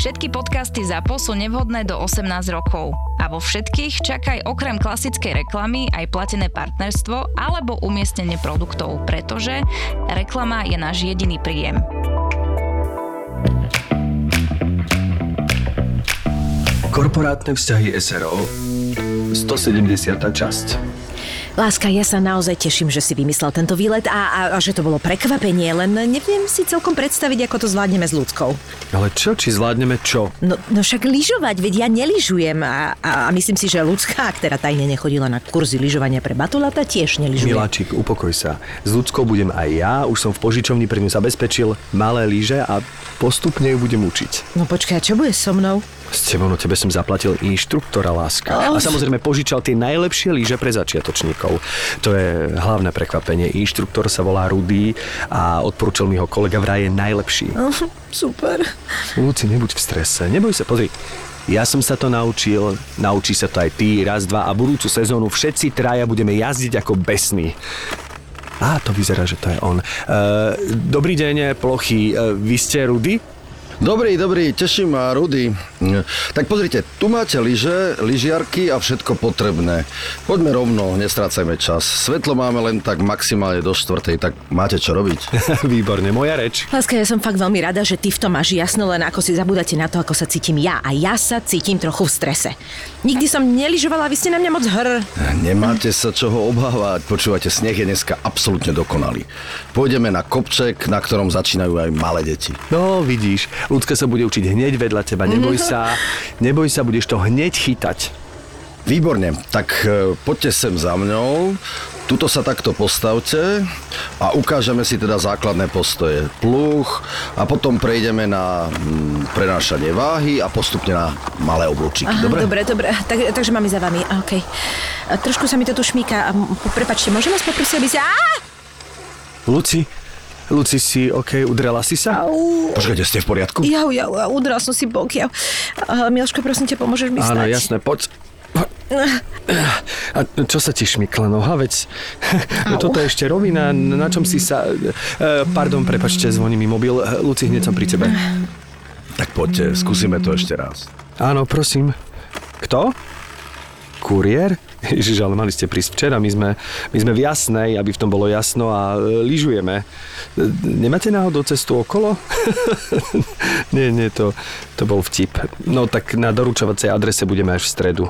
Všetky podcasty ZAPO sú nevhodné do 18 rokov. A vo všetkých čakaj okrem klasickej reklamy aj platené partnerstvo alebo umiestnenie produktov, pretože reklama je náš jediný príjem. Korporátne vzťahy SRO 170. časť Láska, ja sa naozaj teším, že si vymyslel tento výlet a, a, a že to bolo prekvapenie, len neviem si celkom predstaviť, ako to zvládneme s ľudskou. Ale čo? Či zvládneme čo? No, no však lyžovať, veď ja neližujem a, a, a myslím si, že ľudská, ktorá tajne nechodila na kurzy lyžovania pre batulata, tiež neližuje. Miláčik, upokoj sa. S ľudskou budem aj ja, už som v požičovni pre ňu zabezpečil malé lyže a postupne ju budem učiť. No počkaj, čo bude so mnou? S tebou, no tebe som zaplatil inštruktora, láska. Oh. A samozrejme požičal tie najlepšie lyže pre začiatočníkov. To je hlavné prekvapenie. Inštruktor sa volá Rudy a odporúčal mi ho kolega vraj je najlepší. Oh, super. Luci, nebuď v strese. Neboj sa, pozri. Ja som sa to naučil, naučí sa to aj ty, raz, dva a budúcu sezónu všetci traja budeme jazdiť ako besní. Á, to vyzerá, že to je on. Uh, dobrý deň, plochy. Uh, vy ste Rudy? Dobrý, dobrý, teším ma, Rudy. Tak pozrite, tu máte lyže, lyžiarky a všetko potrebné. Poďme rovno, nestrácajme čas. Svetlo máme len tak maximálne do štvrtej, tak máte čo robiť. Výborne, moja reč. Láska, ja som fakt veľmi rada, že ty v tom máš jasno, len ako si zabudáte na to, ako sa cítim ja. A ja sa cítim trochu v strese. Nikdy som neližovala, vy ste na mňa moc hr. Nemáte sa čoho obávať. Počúvate, sneh je dneska absolútne dokonalý. Pôjdeme na kopček, na ktorom začínajú aj malé deti. No, vidíš, Ľudka sa bude učiť hneď vedľa teba, neboj sa, neboj sa, budeš to hneď chytať. Výborne, tak e, poďte sem za mňou, tuto sa takto postavte a ukážeme si teda základné postoje. Pluch a potom prejdeme na mm, prenášanie váhy a postupne na malé oblúčiky. Aha, dobre? Dobre, dobre. Tak, takže mám za vami. Okay. A trošku sa mi to tu šmíka. Prepačte, môžem vás poprosiť, aby sa... Luci, Luci si, OK, udrela si sa? Au. Počkajte, ste v poriadku? Ja, ja, ja udrela som si bok, ja. Uh, Miloško, prosím ťa, pomôžeš mi Áno, stať? jasné, poď. A čo sa ti šmykla noha, veď no toto je ešte rovina, na čom si sa... Uh, pardon, prepačte, zvoní mi mobil. Luci, hneď som pri tebe. Tak poďte, skúsime to ešte raz. Áno, prosím. Kto? Kuriér? Ježiš, ale mali ste prísť včera, my sme, my sme v Jasnej, aby v tom bolo jasno a e, lyžujeme. E, nemáte náhodou cestu okolo? nie, nie, to, to bol vtip. No tak na doručovacej adrese budeme až v stredu.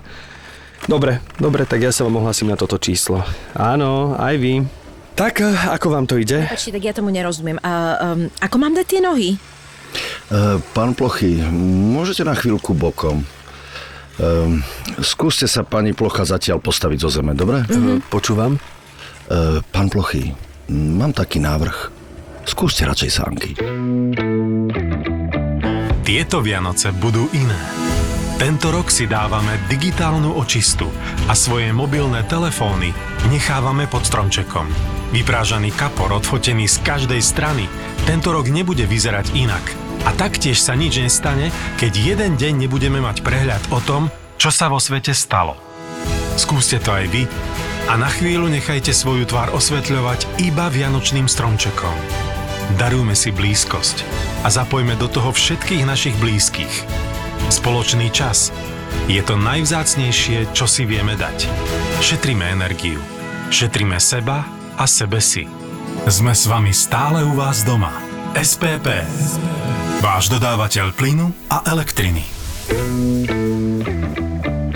Dobre, dobre, tak ja sa vám ohlasím na toto číslo. Áno, aj vy. Tak, e, ako vám to ide? Počkej, tak ja tomu nerozumiem. A, um, ako mám dať tie nohy? Uh, pán Plochy, môžete na chvíľku bokom. Um, skúste sa, pani Plocha, zatiaľ postaviť zo zeme, dobre? Mm-hmm. Počúvam. Uh, pán Plochy, mám taký návrh. Skúste radšej sánky. Tieto Vianoce budú iné. Tento rok si dávame digitálnu očistu a svoje mobilné telefóny nechávame pod stromčekom. Vyprážaný kapor odfotený z každej strany tento rok nebude vyzerať inak – a taktiež sa nič nestane, keď jeden deň nebudeme mať prehľad o tom, čo sa vo svete stalo. Skúste to aj vy a na chvíľu nechajte svoju tvár osvetľovať iba vianočným stromčekom. Darujme si blízkosť a zapojme do toho všetkých našich blízkych. Spoločný čas je to najvzácnejšie, čo si vieme dať. Šetríme energiu. Šetríme seba a sebe si. Sme s vami stále u vás doma. SPP. Váš dodávateľ plynu a elektriny.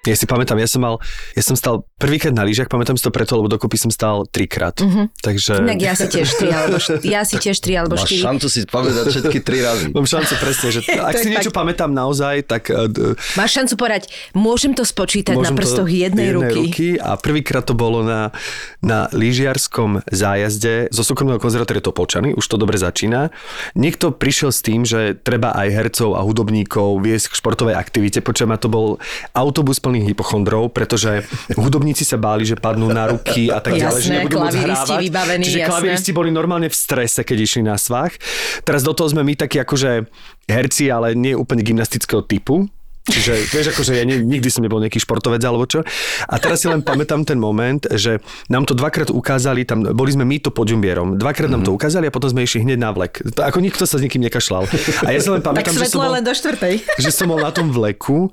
Ja si pamätám, ja som mal, ja som stal prvýkrát na lyžiach, pamätám si to preto, lebo dokopy som stal trikrát. Mm-hmm. Takže... Inak ja si tiež tri, alebo št- ja si tiež tri, alebo Máš štyri. šancu si pamätať všetky tri razy. Mám šancu presne, že ak To si niečo fakt. pamätám naozaj, tak eh, Máš šancu povedať, môžem to spočítať na Môžem to- prstoch jednej, ruky. ruky. A prvýkrát to bolo na, na lyžiarskom zájazde zo súkromného konzervatória Topolčany, už to dobre začína. Niekto prišiel s tým, že treba aj hercov a hudobníkov viesť k športovej aktivite, počujem, a to bol autobus plný hypochondrov, pretože hudobníci sa báli, že padnú na ruky a tak ďalej, že Jasné, nebudú môcť hrávať. vybavení, Čiže jasné. klaviristi boli normálne v strese, keď išli na svach. Teraz do toho sme my takí akože herci, ale nie úplne gymnastického typu. Čiže vieš, akože ja ne, nikdy som nebol nejaký športovec alebo čo. A teraz si len pamätám ten moment, že nám to dvakrát ukázali, tam boli sme my to podiumbierom, dvakrát nám to ukázali a potom sme išli hneď na vlek. To, ako nikto sa s nikým nekašľal. A ja si len Tak pamätám, že som, bol, len do štvrtej. že som bol na tom vleku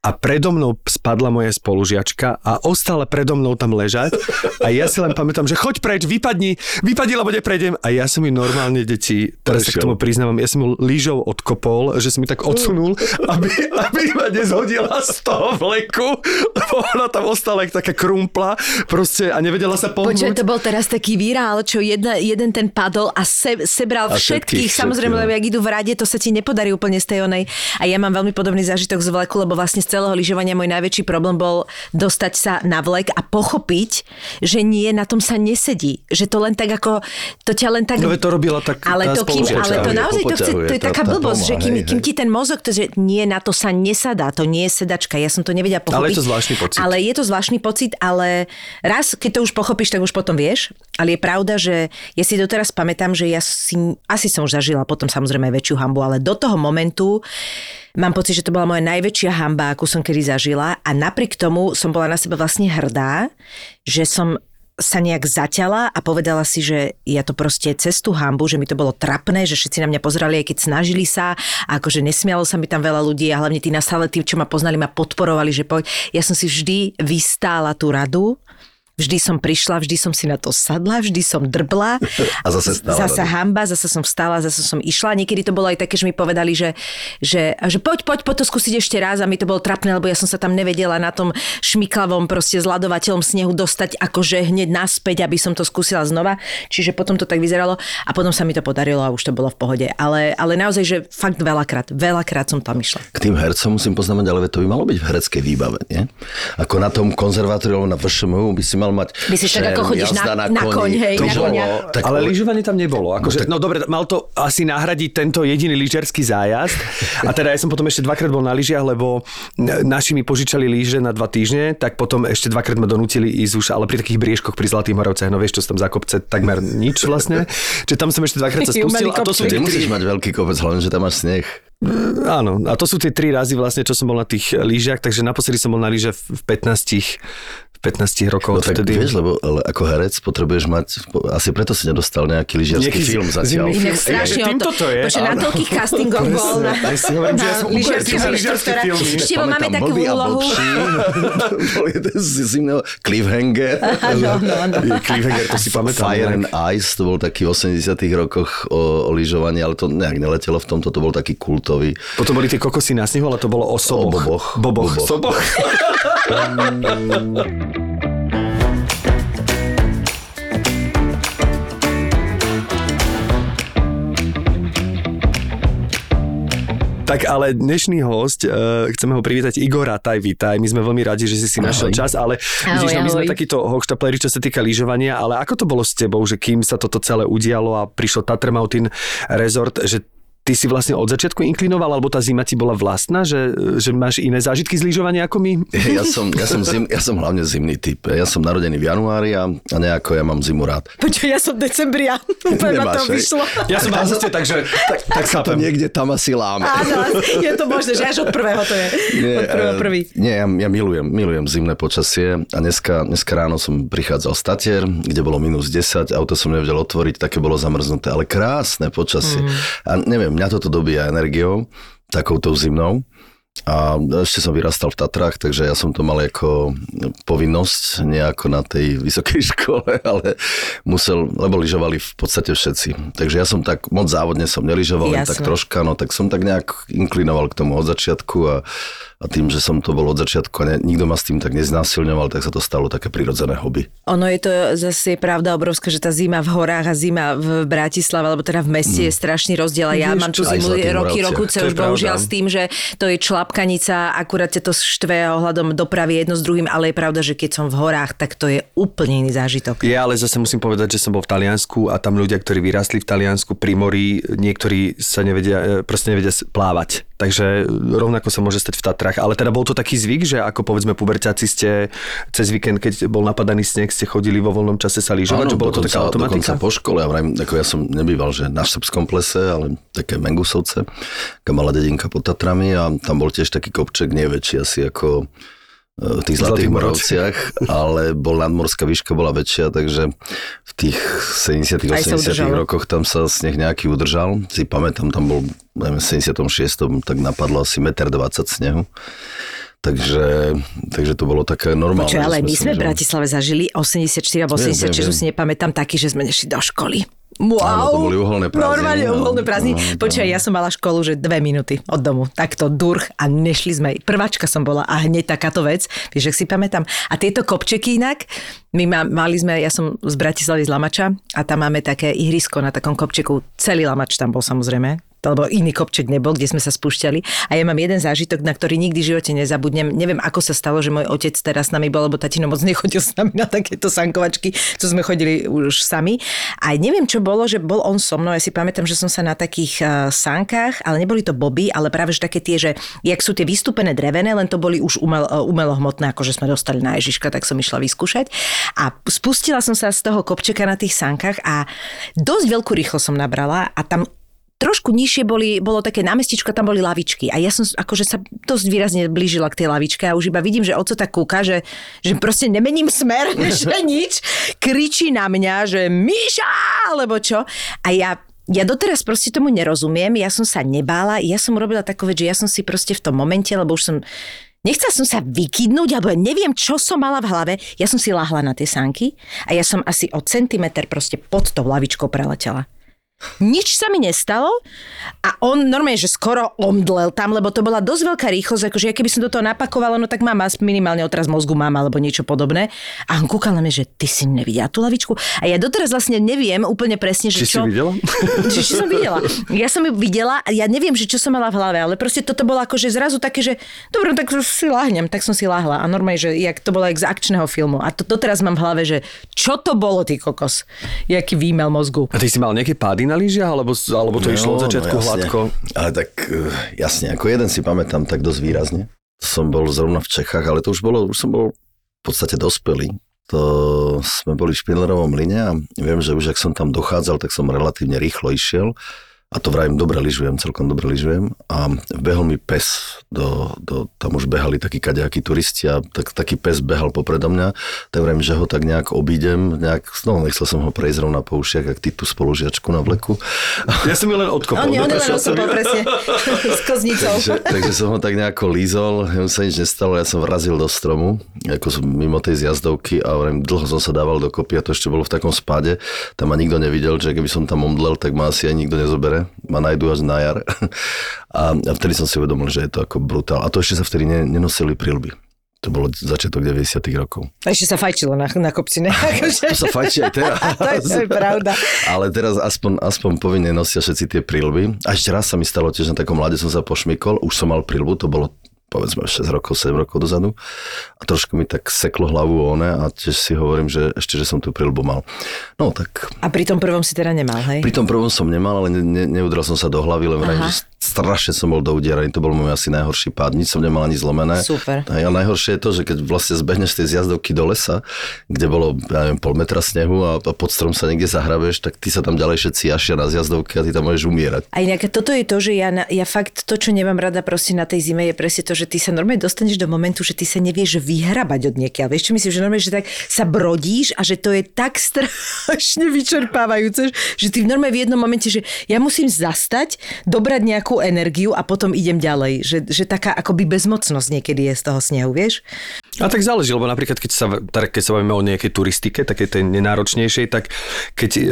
a predo mnou spadla moja spolužiačka a ostala predo mnou tam ležať a ja si len pamätám, že choď preč, vypadni, vypadni, lebo neprejdem. A ja som mi normálne, deti, teraz sa k tomu priznávam, ja som mu lyžou odkopol, že som mi tak odsunul, aby, aby ma nezhodila z toho vleku, lebo ona tam ostala jak taká krumpla proste a nevedela sa pohnúť. Počkaj, to bol teraz taký virál, čo jedna, jeden ten padol a se, sebral A všetkých, všetkých, samozrejme, všetkých, lebo jak idú v rade, to sa ti nepodarí úplne z tej onej. A ja mám veľmi podobný zážitok z vleku, lebo vlastne celého lyžovania môj najväčší problém bol dostať sa na vlek a pochopiť, že nie, na tom sa nesedí. Že to len tak ako, to ťa len tak... No to robila tak ale to, kým, ale to naozaj to, chce, to je tá- taká tá blbosť, že kým, hej, kým ti ten mozog, to, že nie, na to sa nesadá, to nie je sedačka, ja som to nevedela pochopiť. Ale je to zvláštny pocit. Ale je to zvláštny pocit, ale raz, keď to už pochopíš, tak už potom vieš. Ale je pravda, že ja si doteraz pamätám, že ja si, asi som už zažila potom samozrejme väčšiu hambu, ale do toho momentu mám pocit, že to bola moja najväčšia hamba, akú som kedy zažila a napriek tomu som bola na seba vlastne hrdá, že som sa nejak zaťala a povedala si, že ja to proste cez tú hambu, že mi to bolo trapné, že všetci na mňa pozerali, aj keď snažili sa a akože nesmialo sa mi tam veľa ľudí a hlavne tí na sále, tí, čo ma poznali, ma podporovali, že poď. Ja som si vždy vystála tú radu, Vždy som prišla, vždy som si na to sadla, vždy som drbla. A zase stála Zasa hamba, zase som vstala, zase som išla. Niekedy to bolo aj také, že mi povedali, že, že, že poď, poď, poď to skúsiť ešte raz a mi to bolo trapné, lebo ja som sa tam nevedela na tom šmiklavom proste zladovateľom snehu dostať akože hneď naspäť, aby som to skúsila znova. Čiže potom to tak vyzeralo a potom sa mi to podarilo a už to bolo v pohode. Ale, ale naozaj, že fakt veľakrát, veľakrát som tam išla. K tým hercom musím poznamenať, ale to by malo byť v hereckej výbave, nie? Ako na tom konzervatóriu na VŠMU by si mal mať Myslíš, tak ako chodíš jazda na- na koň, hej, to na bolo, tak Ale lyžovanie tam nebolo. Akože, no, dobre, mal to asi nahradiť tento jediný lyžiarsky zájazd. A teda ja som potom ešte dvakrát bol na lyžiach, lebo naši mi požičali lyže na dva týždne, tak potom ešte dvakrát ma donútili ísť už, ale pri takých briežkoch pri Zlatých Moravciach, no vieš, čo tam za kopce, takmer nič vlastne. Čiže tam som ešte dvakrát sa spustil a to sú Ty tie musíš tri, mať veľký kopec, hlavne, že tam máš sneh. áno, a to sú tie tri razy vlastne, čo som bol na tých lyžiach, takže naposledy som bol na lyže v 15 v 15 rokov. No tak vtedy. vieš, lebo ale ako herec potrebuješ mať, asi preto si nedostal nejaký lyžiarsky film zatiaľ. Inak strašne Ja, že týmto o to je. Pretože na toľkých castingoch bol na, lyžiarske inštruktora. máme takú úlohu. Bol jeden z zimného Cliffhanger. Cliffhanger, to si pamätám. Fire and Ice, to bol taký v 80 rokoch o, o lyžovaní, ale to nejak neletelo v tomto, to bol taký kultový. Potom boli tie kokosy na snehu, ale to bolo o soboch. boboch. Boboch. Boboch. Soboch. Tak ale dnešný host, uh, chceme ho privítať Igora Taj, vítaj. My sme veľmi radi, že si si našiel Ahoj. čas, ale Ahoj, vidíš, no, my sme takíto hochštapleri, čo sa týka lyžovania, ale ako to bolo s tebou, že kým sa toto celé udialo a prišiel Tatra Mountain Resort, že ty si vlastne od začiatku inklinoval, alebo tá zima ti bola vlastná, že, že máš iné zážitky z lyžovania ako my? Ja som, ja, som zim, ja som hlavne zimný typ. Ja som narodený v januári a, a nejako ja mám zimu rád. Počuj, ja som decembria. Úplne ma to vyšlo. Ja som auguste, takže tak, tak To chápem. niekde tam asi láme. Áno, je to možné, že až od prvého to je. od prvého eh, prvý. Nie, ja, ja milujem, milujem zimné počasie a dneska, dneska ráno som prichádzal z Tatier, kde bolo minus 10, auto som nevedel otvoriť, také bolo zamrznuté, ale krásne počasie. Mhm. A neviem, mňa toto dobíja energiou, takouto zimnou. A ešte som vyrastal v Tatrách, takže ja som to mal ako povinnosť, nejako na tej vysokej škole, ale musel, lebo lyžovali v podstate všetci. Takže ja som tak moc závodne som nelyžoval, len tak troška, no tak som tak nejak inklinoval k tomu od začiatku a, a tým, že som to bol od začiatku, a ne, nikto ma s tým tak neznásilňoval, tak sa to stalo také prirodzené hobby. Ono je to zase pravda obrovská, že tá zima v horách a zima v Bratislave, alebo teda v meste je strašný rozdiel. A ja Vieš mám tu zimu roky, Moravciach. rokuce už bohužiaľ pravda. s tým, že to je člapkanica, akurát to štve ohľadom dopravy jedno s druhým, ale je pravda, že keď som v horách, tak to je úplne iný zážitok. Je, ale zase musím povedať, že som bol v Taliansku a tam ľudia, ktorí vyrástli v Taliansku pri mori, niektorí sa nevedia, e, proste nevedia s- plávať. Takže rovnako sa môže stať v Tatrách. Ale teda bol to taký zvyk, že ako povedzme puberťáci ste cez víkend, keď bol napadaný sneh, ste chodili vo voľnom čase sa lyžovať, že bolo to taká automatika? dokonca po škole, ja vrajím, ako ja som nebýval, že na srbskom plese, ale také Mengusovce, taká malá dedinka pod Tatrami a tam bol tiež taký kopček, nie väčší asi ako v tých Zlatých Zlatých Moravciach, ale bol nadmorská výška bola väčšia, takže v tých 70 Aj sa 80 udržalo. rokoch tam sa sneh nejaký udržal. Si pamätám, tam bol neviem, v 76. tak napadlo asi 1,20 m snehu. Takže, takže to bolo také normálne. Že ale my sme v. Bratislave zažili 84 alebo Viem, 86, viem, už si nepamätám taký, že sme nešli do školy. Wow, Áno, to boli uholné prázdniny, Normálne no. uholné prázdniny. No, Počkaj, ja som mala školu, že dve minúty od domu. Takto durch a nešli sme. Prváčka som bola a hneď takáto vec. Vieš, ak si pamätám. A tieto kopčeky inak, my ma, mali sme, ja som z Bratislavy z Lamača a tam máme také ihrisko na takom kopčeku. Celý Lamač tam bol samozrejme lebo iný kopček nebol, kde sme sa spúšťali. A ja mám jeden zážitok, na ktorý nikdy v živote nezabudnem. Neviem, ako sa stalo, že môj otec teraz s nami bol, lebo tatino moc nechodil s nami na takéto sankovačky, co sme chodili už sami. A neviem, čo bolo, že bol on so mnou. Ja si pamätám, že som sa na takých uh, sankách, ale neboli to boby, ale práve že také tie, že jak sú tie vystúpené drevené, len to boli už umel, uh, umelohmotné, ako že sme dostali na Ježiška, tak som išla vyskúšať. A spustila som sa z toho kopčeka na tých sankách a dosť veľkú rýchlosť som nabrala a tam trošku nižšie boli, bolo také námestičko, tam boli lavičky. A ja som akože sa dosť výrazne blížila k tej lavičke a už iba vidím, že oco tak kúka, že, že proste nemením smer, že nič. Kričí na mňa, že Míša, alebo čo. A ja ja doteraz proste tomu nerozumiem, ja som sa nebála, ja som robila takové, že ja som si proste v tom momente, lebo už som Nechcela som sa vykydnúť, alebo ja neviem, čo som mala v hlave. Ja som si lahla na tie sánky a ja som asi o centimeter proste pod tou lavičkou preletela. Nič sa mi nestalo a on normálne, že skoro omdlel tam, lebo to bola dosť veľká rýchlosť, akože ja keby som do toho napakovala, no tak mám minimálne otraz mozgu mám alebo niečo podobné. A on kúkal na mňa, že ty si nevidela tú lavičku. A ja doteraz vlastne neviem úplne presne, že Či si čo... videla? Že či som videla. Ja som ju videla a ja neviem, že čo som mala v hlave, ale proste toto bolo akože zrazu také, že dobre, tak si láhnem, tak som si láhla. A normálne, že jak to bolo jak z akčného filmu. A to, to teraz mám v hlave, že čo to bolo, ty kokos? Jaký výmel mozgu. A ty si mal nejaké pády na lyžiach, alebo, alebo to išlo od začiatku jasne. hladko? Ale tak eh, jasne, ako jeden si pamätám tak dosť výrazne. Som bol zrovna v Čechách, ale to už bolo, už som bol v podstate dospelý. To sme boli v Špindlerovom mlyne a viem, že už ak som tam dochádzal, tak som relatívne rýchlo išiel. A to vrajím, dobre lyžujem, celkom dobre lyžujem. A behol mi pes, do, do, tam už behali takí kadejakí turisti a tak, taký pes behal popredo mňa. Tak vrajím, že ho tak nejak obídem, nejak, no nechcel som ho prejsť rovna po ušiach, ak ty tú spolužiačku na vleku. Ja som ju len odkopol. On, on len ju. presne s koznicou. takže, takže som ho tak nejako lízol, jemu sa nič nestalo, ja som vrazil do stromu, ako mimo tej zjazdovky a hovorím, dlho som sa dával dokopy a to ešte bolo v takom spade, tam ma nikto nevidel, že keby som tam omdlel, tak ma asi aj nikto nezobere, ma nájdu až na jar. A, a vtedy som si uvedomil, že je to ako brutál. A to ešte sa vtedy ne, nenosili prilby. To bolo začiatok 90 rokov. A ešte sa fajčilo na, na kopci, ne? Akože- To sa fajčí aj teraz. to, je, to je pravda. Ale teraz aspoň, aspoň povinne nosia všetci tie prílby. A ešte raz sa mi stalo tiež na takom mlade som sa pošmykol, už som mal prílbu, to bolo povedzme 6 rokov, 7 rokov dozadu a trošku mi tak seklo hlavu one a tiež si hovorím, že ešte, že som tú prílbu mal. No tak A pri tom prvom si teda nemal, hej? pri tom prvom som nemal, ale ne, ne, neudral som sa do hlavy, len vrajím, že strašne som bol do udieraný, to bol môj asi najhorší pád, nič som nemal ani zlomené. Super. A najhoršie je to, že keď vlastne zbehneš z tej zjazdovky do lesa, kde bolo, ja neviem, pol metra snehu a, a pod strom sa niekde zahrabeš, tak ty sa tam ďalej všetci jašia na zjazdovke a ty tam môžeš umierať. A inak toto je to, že ja, na, ja fakt to, čo nemám rada proste na tej zime, je presne to, že ty sa normálne dostaneš do momentu, že ty sa nevieš vyhrabať od niekiaľ. Vieš čo myslím, že normálne, že tak sa brodíš a že to je tak strašne vyčerpávajúce, že ty normálne v jednom momente, že ja musím zastať, dobrať nejakú takú energiu a potom idem ďalej. Že, že taká akoby bezmocnosť niekedy je z toho snehu, vieš? A tak záleží, lebo napríklad keď sa, keď sa bavíme o nejakej turistike, také tej nenáročnejšej, tak keď e,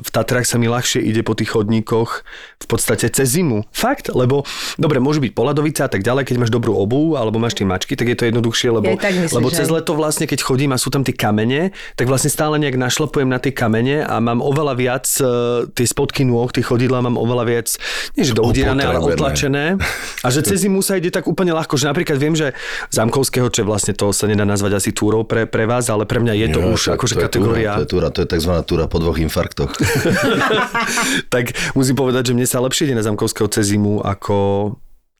v Tatrách sa mi ľahšie ide po tých chodníkoch v podstate cez zimu. Fakt, lebo dobre, môže byť poladovica a tak ďalej, keď máš dobrú obu alebo máš tie mačky, tak je to jednoduchšie, lebo, Ja myslím, lebo cez leto vlastne, keď chodím a sú tam tie kamene, tak vlastne stále nejak našlapujem na tie kamene a mám oveľa viac e, tie spodky nôh, tie chodidla mám oveľa viac, nie že doudirané, ale otlačené. A že cez zimu sa ide tak úplne ľahko, že napríklad viem, že Zamkovského, čo vlastne to sa nedá nazvať asi túrou pre, pre vás, ale pre mňa je to Jo, už akože to kategória. Túra, to je túra, to je tzv. túra po dvoch infarktoch. tak musím povedať, že mne sa lepšie ide na Zamkovského cez zimu ako,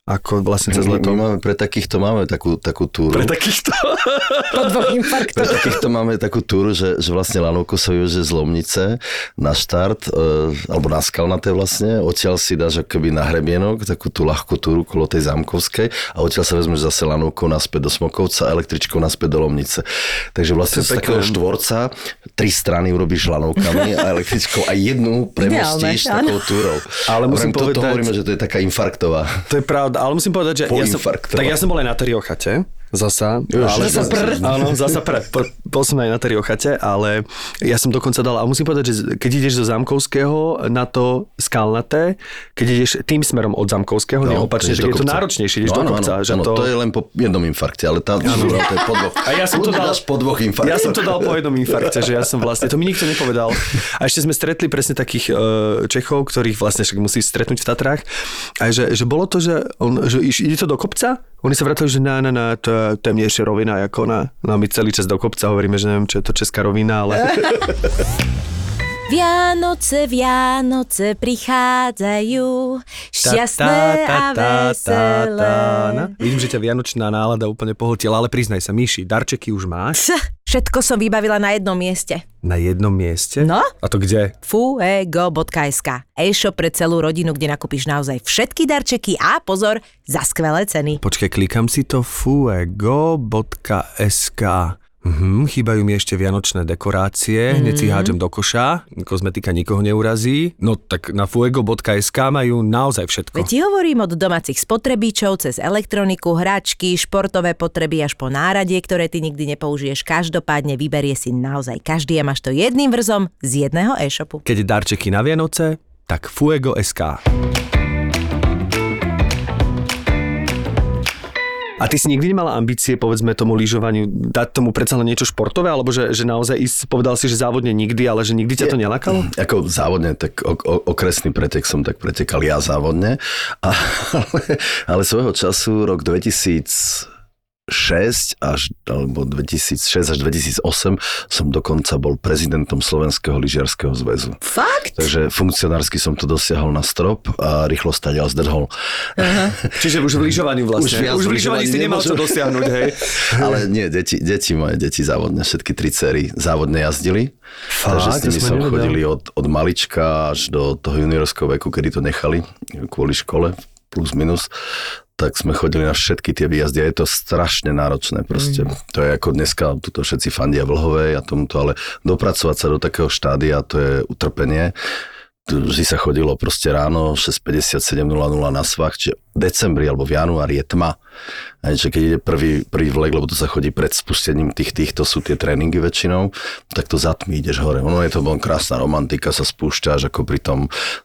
ako vlastne cez leto. my máme, pre takýchto máme takú, takú túru. Pre takýchto. Po dvoch Pre takýchto máme takú túru, že, že vlastne lanovku sa využije z Lomnice na štart, e, alebo na Skalnaté vlastne, odtiaľ si dáš akoby na hrebienok, takú tú ľahkú túru kolo tej Zámkovskej a odtiaľ sa vezmeš zase lanovkou naspäť do Smokovca a električkou naspäť do Lomnice. Takže To vlastne je z takého štvorca tri strany urobíš lanovkami a električkou a jednu premostíš Ideálne, takou túrou. Ale musím hovorím, toto povedať- hovoríme, že to je taká infarktová. To je pravda, ale musím povedať, že Po ja som, tak ja som bol aj na Teriochate, zasa. Ježiš, zasa prr. Áno, zasa. Po, bol som aj na Teriochate, ale ja som dokonca dal, a musím povedať, že keď ideš zo Zamkovského na to skalnaté, keď ideš tým smerom od Zamkovského, no, neopačne, do je to náročnejšie, ideš no, do áno, kopca. Áno, že áno, to... to je len po jednom infarkte, ale tam to je po dvoch. A ja som to dal- po dvoch infarktoch. Ja som to dal po jednom infarkte, že ja som vlastne, to mi nikto nepovedal. A ešte sme stretli presne takých uh, Čechov, ktorých vlastne však musí stretnúť v Tatrách. A že, že bolo to, že, on, že ide to do kopca? Oni sa vrátili, že na, na, na, to temnejšia rovina, ako na, no my celý čas do kopca hovoríme, že neviem, čo je to česká rovina, ale Vianoce, Vianoce prichádzajú, šťastné a veselé. Vidím, že ťa vianočná nálada úplne pohltila, ale priznaj sa, Míši, darčeky už máš Všetko som vybavila na jednom mieste. na jednom mieste? No? A to kde? fuego.sk E-shop pre celú rodinu, kde nakúpiš naozaj všetky darčeky a pozor, za skvelé ceny. Počkaj, klikám si to fuego.sk Mhm, chýbajú mi ešte vianočné dekorácie, mm. hneď si hádžem do koša, kozmetika nikoho neurazí. No tak na fuego.sk majú naozaj všetko. Veď ti hovorím od domácich spotrebíčov cez elektroniku, hračky, športové potreby až po náradie, ktoré ty nikdy nepoužiješ. Každopádne vyberie si naozaj každý a máš to jedným vrzom z jedného e-shopu. Keď darčeky na Vianoce, tak fuego.sk. A ty si nikdy nemala ambície, povedzme tomu lyžovaniu, dať tomu predsa len niečo športové, alebo že, že naozaj ísť, povedal si, že závodne nikdy, ale že nikdy ťa to nelakalo? Ako závodne, tak o, o, okresný pretek som tak pretekal ja závodne, ale, ale svojho času rok 2006 až, alebo 2006 až 2008 som dokonca bol prezidentom Slovenského lyžiarského zväzu. Fakt? Takže funkcionársky som to dosiahol na strop a rýchlo stadiaľ zdrhol. Čiže už v lyžovaní vlastne. Už už v lyžovaní si nemal čo nemôžem. dosiahnuť, hej. Ale nie, deti, deti moje, deti závodne, všetky tri cery závodne jazdili. Fakt? takže s nimi som nevedel. chodili od, od malička až do toho juniorského veku, kedy to nechali kvôli škole, plus minus tak sme chodili na všetky tie výjazdy a je to strašne náročné proste. Mm. To je ako dneska, tuto všetci fandia Vlhovej a tomuto, ale dopracovať sa do takého štádia, to je utrpenie. Vždy sa chodilo proste ráno 6.50, 7.00 na svach, čiže decembri alebo v januári je tma. Že keď ide prvý, prvý vlek, lebo to sa chodí pred spustením tých, týchto sú tie tréningy väčšinou, tak to za tmy ideš hore. Ono je to veľmi krásna romantika, sa spúšťaš ako pri tom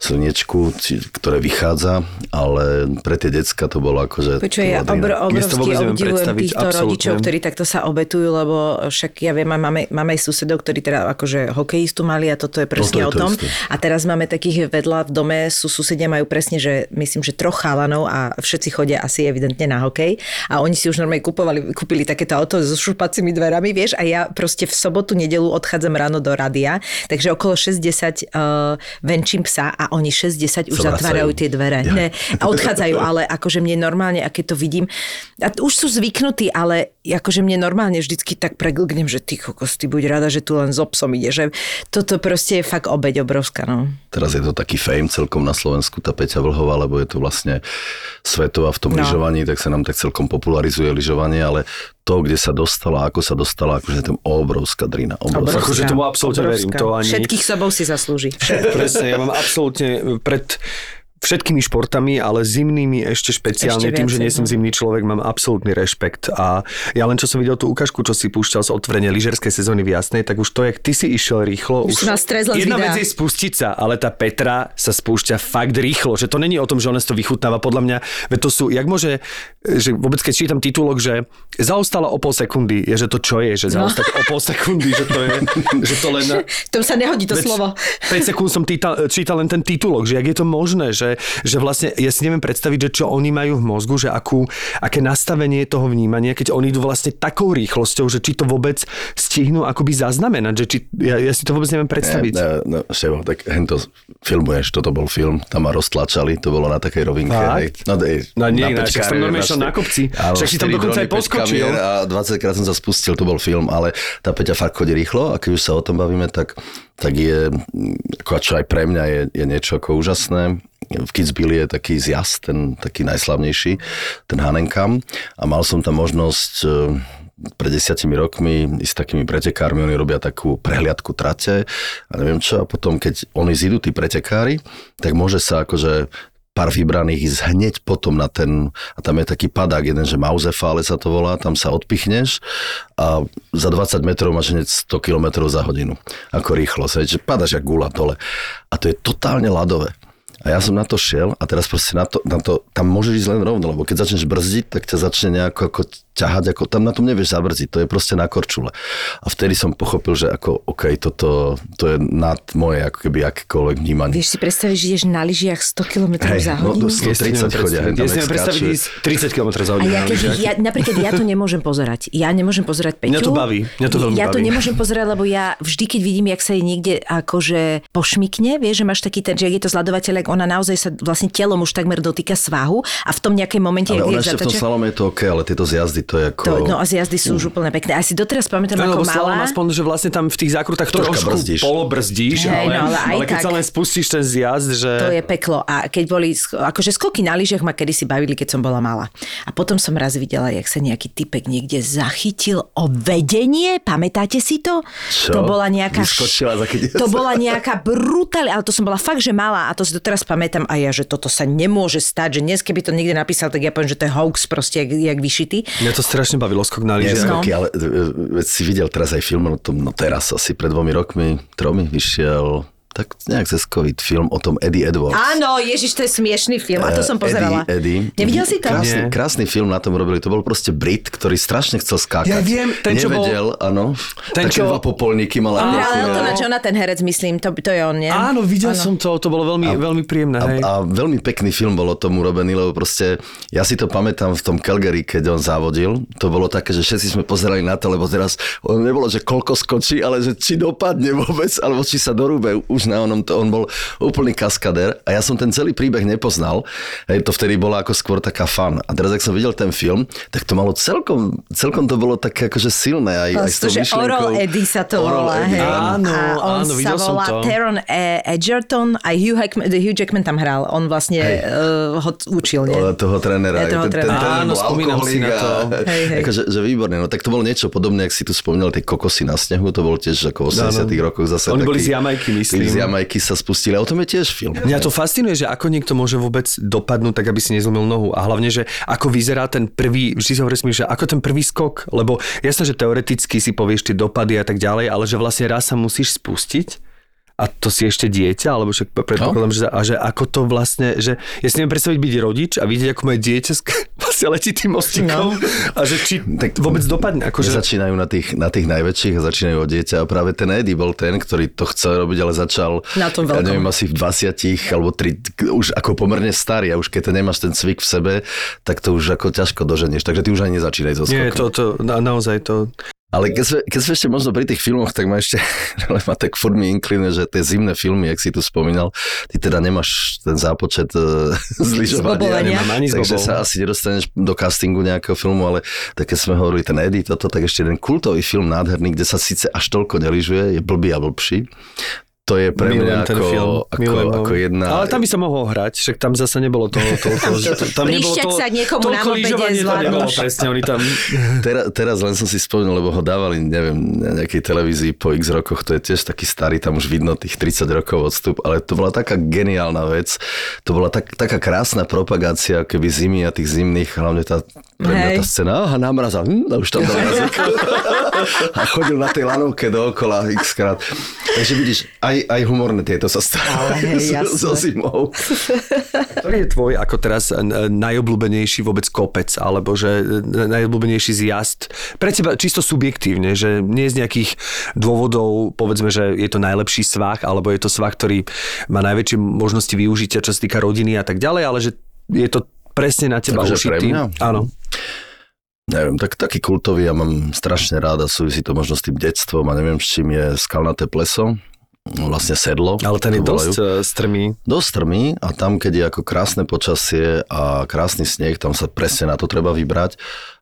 slniečku, či- ktoré vychádza, ale pre tie decka to bolo akože... Počuj, ja obr- obrovsky obdivujem týchto absolútne. rodičov, ktorí takto sa obetujú, lebo však ja viem, máme, máme aj susedov, ktorí teda akože hokejistu mali a toto je presne je o to tom. isté. A teraz máme takých vedľa v dome, sú susedia, majú presne, že myslím, že troch chalanov a všetci chodia asi evidentne na hokej a oni si už normálne kupovali, kúpili takéto auto so šupacími dverami, vieš, a ja proste v sobotu, nedelu odchádzam ráno do radia, takže okolo 60 uh, venčím psa a oni 60 už vracajú. zatvárajú tie dvere. Ja. Ne, a odchádzajú, ale akože mne normálne, a keď to vidím, a už sú zvyknutí, ale akože mne normálne vždycky tak preglgnem, že ty kokos, ty buď rada, že tu len so psom ide, že toto proste je fakt obeď obrovská, no. Teraz je to taký fame celkom na Slovensku, tá Peťa Vlhová, lebo je to vlastne svetová v tom No. lyžovaní, tak sa nám tak celkom popularizuje lyžovanie, ale to, kde sa dostala, ako sa dostala, akože je tam obrovská drina. Obrovská. Akože tomu absolútne verím, to ani- Všetkých sobou si zaslúži. Presne, ja mám absolútne pred všetkými športami, ale zimnými ešte špeciálne, Ešte tým, že nie som no. zimný človek, mám absolútny rešpekt. A ja len čo som videl tú ukážku, čo si púšťal z otvorenia lyžerskej sezóny v Jasnej, tak už to, jak ty si išiel rýchlo. Už z Jedna vec je spustiť sa, ale tá Petra sa spúšťa fakt rýchlo, že to není o tom, že ona si to vychutnáva. Podľa mňa, veď to sú, jak môže, že vôbec keď čítam titulok, že zaostala o pol sekundy, je, že to čo je, že No. zaostať o pol sekundy, že to je, že to len... V tom sa nehodí to Veď slovo. 5 sekúnd som týtal, čítal len ten titulok, že jak je to možné, že, že vlastne ja si neviem predstaviť, že čo oni majú v mozgu, že akú, aké nastavenie toho vnímania, keď oni idú vlastne takou rýchlosťou, že či to vôbec stihnú akoby zaznamenať, že či, ja, ja si to vôbec neviem predstaviť. Ne, ne, no, Ševo, tak hento filmuješ, toto bol film, tam ma roztlačali, to bolo na takej rovinke. Fakt? Hej. No, dej, No nie, ináč, Peťkári, však som normálne vlastne. na kopci. Áno, Však si tam dokonca aj poskočil. A 20 krát som sa spustil, to bol film, ale tá Peťa fakt chodí rýchlo a keď už sa o tom bavíme, tak, tak je, ako čo aj pre mňa je, je niečo ako úžasné. V Kitzbühel je taký zjazd, ten taký najslavnejší, ten Hanenkam a mal som tam možnosť e, pred desiatimi rokmi s takými pretekármi, oni robia takú prehliadku trate a neviem čo, a potom keď oni zídu, tí pretekári, tak môže sa akože pár vybraných ísť hneď potom na ten, a tam je taký padák jeden, že Mausefále sa to volá, tam sa odpichneš a za 20 metrov máš hneď 100 km za hodinu. Ako rýchlo, že padaš jak gula dole. A to je totálne ľadové. A ja som na to šiel a teraz proste na to, na to tam môžeš ísť len rovno, lebo keď začneš brzdiť, tak ťa začne nejako ako ťahať, ako tam na tom nevieš zabrzdiť, to je proste na korčule. A vtedy som pochopil, že ako, OK, toto to je nad moje ako keby akékoľvek vnímanie. Vieš si predstaviť, že ideš na lyžiach 100 km Hej, za no, hodinu? to 130 chodia, Ja si predstaviť skáču. ísť 30 km za A hodinu. ja, na keď, ja, napríklad ja to nemôžem pozerať. Ja nemôžem pozerať Peťu. Mňa to baví, mňa to veľmi Ja to baví. nemôžem pozerať, lebo ja vždy, keď vidím, jak sa jej niekde akože pošmikne, vieš, že máš taký ten, že je to zladovateľ, ona naozaj sa vlastne telom už takmer dotýka svahu a v tom nejakej momente, Ale ona ešte v tom slalome je to OK, ale tieto zjazdy to je ako... to, no a zjazdy sú už úplne pekné. A si doteraz pamätám, No, ako malá. aspoň, že vlastne tam v tých zákrutách Troška trošku brzdíš. polobrzdíš, Hej, ale, no, ale aj ale keď tak. sa len spustíš ten zjazd, že... To je peklo. A keď boli, akože skoky na lyžiach ma kedysi bavili, keď som bola malá. A potom som raz videla, jak sa nejaký typek niekde zachytil o vedenie. Pamätáte si to? Čo? To bola nejaká... Vyskočila To bola nejaká brutál, ale to som bola fakt, že malá a to si doteraz pamätám a ja, že toto sa nemôže stať, že dnes keby to niekde napísal, tak ja poviem, že to je hoax proste, jak, jak vyšitý. Mňa to strašne bavilo, skok na lyžiach. No. ale e, veď si videl teraz aj film o tom, no teraz asi pred dvomi rokmi, tromi, vyšiel tak nejak cez COVID film o tom Eddie Edwards. Áno, Ježiš, to je smiešný film a to som pozerala. Eh, Eddie, Eddie. Nevidel si to? Krásny, Nie. krásny film na tom robili. To bol proste Brit, ktorý strašne chcel skákať. Ja viem, ten, čo bol- Nevedel, áno. Ten, čo- dva popolníky mal. On ako- hral Eltona Johna, ten herec, myslím, to, to je on, nie? Áno, videl som to, to bolo veľmi, veľmi príjemné. Hej. A, a veľmi pekný film bol o tom urobený, lebo proste ja si to pamätám v tom Calgary, keď on závodil. To bolo také, že všetci sme pozerali na to, lebo teraz on nebolo, že koľko skočí, ale že či dopadne vôbec, alebo či sa dorúbe na onom. To, on bol úplný kaskader a ja som ten celý príbeh nepoznal. Hej, to vtedy bola ako skôr taká fan. A teraz, ak som videl ten film, tak to malo celkom, celkom to bolo také akože silné aj, aj s tou že myšlienkou. Oral Eddie sa to Oral volá. Eddie, hej. áno. a on áno, sa videl som volá to. Taron E- Edgerton a Hugh Jackman, Hugh Jackman tam hral. On vlastne uh, ho učil, nie? O, toho trénera. Toho ten, ten, trénera. tréner Áno, bol spomínam si na to. Hej, hej. Akože, že výborné. No tak to bolo niečo podobné, ak si tu spomínal, tie kokosy na snehu, to bol tiež ako v 80 rokoch zase. Oni boli taký- z Jamajky, myslím. Z Jamajky sa spustili. A o tom je tiež film. Mňa to fascinuje, že ako niekto môže vôbec dopadnúť tak, aby si nezlomil nohu. A hlavne, že ako vyzerá ten prvý, vždy si hovoríš mi, že ako ten prvý skok, lebo jasné, že teoreticky si povieš tie dopady a tak ďalej, ale že vlastne raz sa musíš spustiť a to si ešte dieťa, alebo však predpokladám, že, a že ako to vlastne, že ja si neviem predstaviť byť rodič a vidieť, ako moje dieťa sk- vlastne letí tým mostikom a že či tak vôbec dopadne. Akože, Začínajú na tých, na tých najväčších a začínajú od dieťa a práve ten Eddie bol ten, ktorý to chcel robiť, ale začal Na tom ja neviem, asi v 20 alebo 3, už ako pomerne starý a už keď nemáš ten cvik v sebe, tak to už ako ťažko doženieš, takže ty už ani nezačínaj so nie, skokom. to, to, na, naozaj to, Ale keď sme, keď sme ešte možno pri tých filmoch, tak ma ešte, ale ma tak furt mi inklinuje, že tie zimné filmy, jak si tu spomínal, ty teda nemáš ten zápočet uh, zlyžovania. Nemám ani takže sa asi nedostaneš do castingu nejakého filmu, ale tak keď sme hovorili ten Eddie, toto, tak ešte jeden kultový film nádherný, kde sa síce až toľko neližuje, je blbý a blbší. To je pre Milujem mňa ten ako, film. ako, Milujem ako jedna... Ale tam by sa mohol hrať, však tam zase nebolo toho toľko. tam nebolo to, sa niekomu na zvládnuš. nebolo, presne, oni tam... Teraz, teraz len som si spomenul, lebo ho dávali, neviem, na nejakej televízii po x rokoch, to je tiež taký starý, tam už vidno tých 30 rokov odstup, ale to bola taká geniálna vec, to bola tak, taká krásna propagácia, keby zimy a tých zimných, hlavne tá, pre mňa tá scéna, aha, namrazal, hm, a už tam dal jazyk. a chodil na tej lanovke dookola x krát. Takže vidíš, aj, aj humorné tieto sa stávajú so, zimou. Ktorý je tvoj ako teraz najobľúbenejší vôbec kopec, alebo že najobľúbenejší zjazd? Pre teba čisto subjektívne, že nie z nejakých dôvodov, povedzme, že je to najlepší svah, alebo je to svah, ktorý má najväčšie možnosti využitia, čo sa týka rodiny a tak ďalej, ale že je to presne na teba pre ušitý. Áno. Neviem, tak, taký kultový, ja mám strašne rád a súvisí to možno s tým detstvom a neviem, s čím je skalnaté pleso, vlastne sedlo. Ale ten je dosť volajú. e, strmý. Dosť strmý a tam, keď je ako krásne počasie a krásny sneh, tam sa presne na to treba vybrať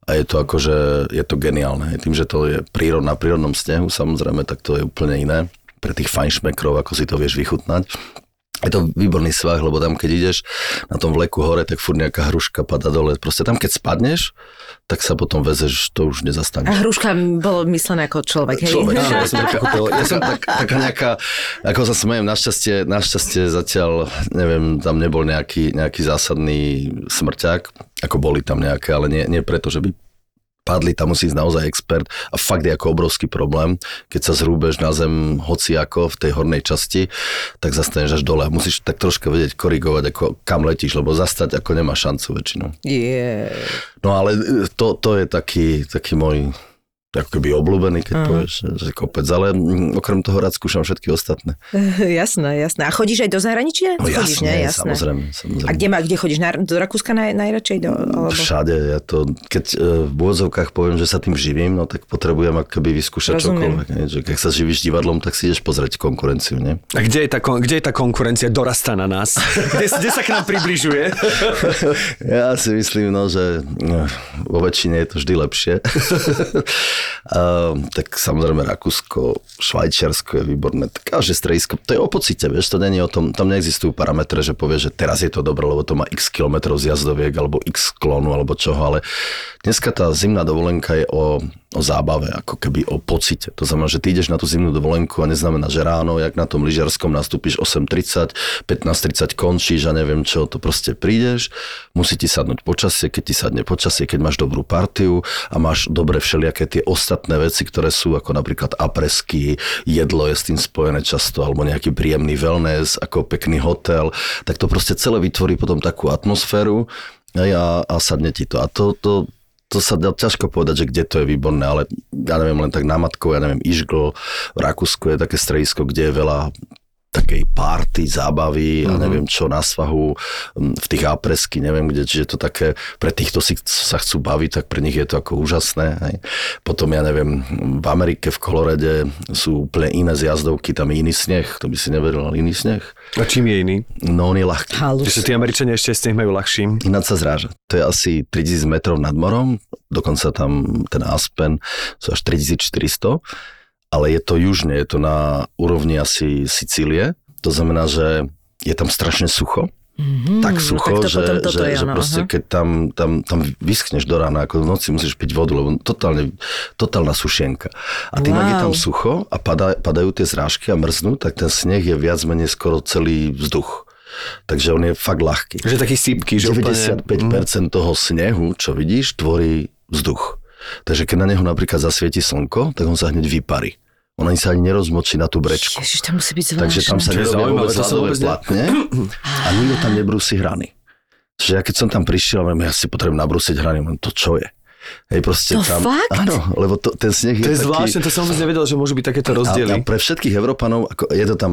a je to akože, je to geniálne. Tým, že to je prírod, na prírodnom snehu, samozrejme, tak to je úplne iné. Pre tých fajnšmekrov, ako si to vieš vychutnať. Je to výborný svah, lebo tam, keď ideš na tom vleku hore, tak furt nejaká hruška pada dole. Proste tam, keď spadneš, tak sa potom vezeš, to už A nezastaneš. hruška bolo myslené ako človek, hej? Človek, áno, ja som tak pochopil. ja som tak, taká nejaká, ako sa smejem, našťastie, našťastie zatiaľ, neviem, tam nebol nejaký, nejaký zásadný smrťák, ako boli tam nejaké, ale nie, nie preto, že by padli, tam musí ísť naozaj expert a fakt je ako obrovský problém, keď sa zrúbeš na zem hociako v tej hornej časti, tak zastaneš až dole musíš tak troška vedieť korigovať, ako kam letíš, lebo zastať ako nemá šancu väčšinou. Yeah. No ale to, to je taký, taký môj ako keby obľúbený, keď uh-huh. povieš, že, kopec, ale mm, okrem toho rád skúšam všetky ostatné. jasné, jasné. A chodíš aj do zahraničia? No chodíš, ne? samozrejme, samozrejme. A kde, ma, kde chodíš? Na, do Rakúska naj, najradšej? Do, alebo... Všade, ja to, keď e, v úvodzovkách poviem, že sa tým živím, no tak potrebujem akoby vyskúšať Rozumiem. čokoľvek. Že keď sa živíš divadlom, tak si ideš pozrieť konkurenciu, nie? A kde je tá, kde je tá konkurencia dorastá na nás? kde, kde sa k nám približuje? Ja si myslím, no, že no, vo väčšine je to vždy lepšie. uh, tak samozrejme Rakúsko, Švajčiarsko je výborné. Že stredisko, to je o pocite, vieš, to není o tom, tam neexistujú parametre, že povieš, že teraz je to dobré, lebo to má x kilometrov zjazdoviek, alebo x sklonu, alebo čoho, ale dneska tá zimná dovolenka je o, o zábave, ako keby o pocite. To znamená, že ty ideš na tú zimnú dovolenku a neznamená, že ráno, jak na tom lyžiarskom nastúpiš 8.30, 15.30 končíš a neviem čo, to proste prídeš, musí ti sadnúť počasie, keď ti sadne počasie, keď máš dobrú partiu a máš dobre všelijaké tie ostatné veci, ktoré sú ako napríklad apresky, jedlo je s tým spojené často, alebo nejaký príjemný wellness, ako pekný hotel, tak to proste celé vytvorí potom takú atmosféru a, a sadne ti to. A to, to, to sa dá ťažko povedať, že kde to je výborné, ale ja neviem, len tak námatkou, ja neviem, Ižgl v Rakúsku je také stredisko, kde je veľa takej party, zábavy a neviem čo na svahu, v tých ápresky, neviem kde, čiže to také, pre tých, kto si sa chcú baviť, tak pre nich je to ako úžasné. Hej. Potom ja neviem, v Amerike, v Kolorede sú úplne iné zjazdovky, tam je iný sneh, to by si neveril, ale iný sneh. A čím je iný? No on je ľahký. Že sú tí Američania ešte nich majú ľahším. Ináč sa zráža. To je asi 3000 metrov nad morom, dokonca tam ten Aspen sú až 3400, ale je to južne, je to na úrovni asi Sicílie. To znamená, že je tam strašne sucho. Mm, tak sucho, no, tak to že, toto že, je, že áno, proste aha. keď tam, tam, tam vyschneš do rána, ako v noci musíš piť vodu, lebo totálne, totálna sušienka. A tým, ak je tam Wow. sucho a padá, padajú tie zrážky a mrznú, tak ten sneh je viac menej skoro celý vzduch. Takže on je fakt ľahký. Že taký sípky, že úplne... 95% toho snehu, čo vidíš, tvorí vzduch. Takže keď na neho napríklad zasvieti slnko, tak on sa hneď vyparí. On ani sa ani nerozmočí na tú brečku. Ježiš, to musí byť zvláštne. Takže tam sa nerobia vôbec ľadové platne a nikto tam nebrúsi hrany. Čiže ja keď som tam prišiel, viem, ja si potrebujem nabrúsiť hrany, len to čo je? Hej, proste To tam, fakt? Áno, lebo to, ten sneh je, To je taký... zvláštne, to som vôbec nevedel, že môžu byť takéto A, a rozdiely. pre všetkých Európanov ako, je to tam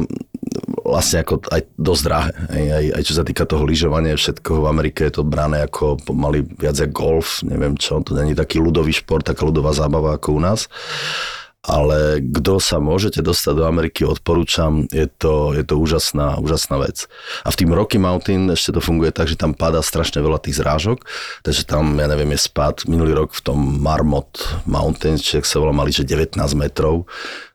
vlastne ako aj dosť drahé. Aj, aj, aj čo sa týka toho lyžovania všetkoho v Amerike je to brané ako pomaly viac ako golf, neviem čo, to není taký ľudový šport, taká ľudová zábava ako u nás. Ale kto sa môžete dostať do Ameriky, odporúčam, je to, je to úžasná, úžasná vec. A v tým Rocky Mountain ešte to funguje tak, že tam padá strašne veľa tých zrážok, takže tam, ja neviem, je spad. Minulý rok v tom Marmot Mountain, či ak sa volá, mali, že 19 metrov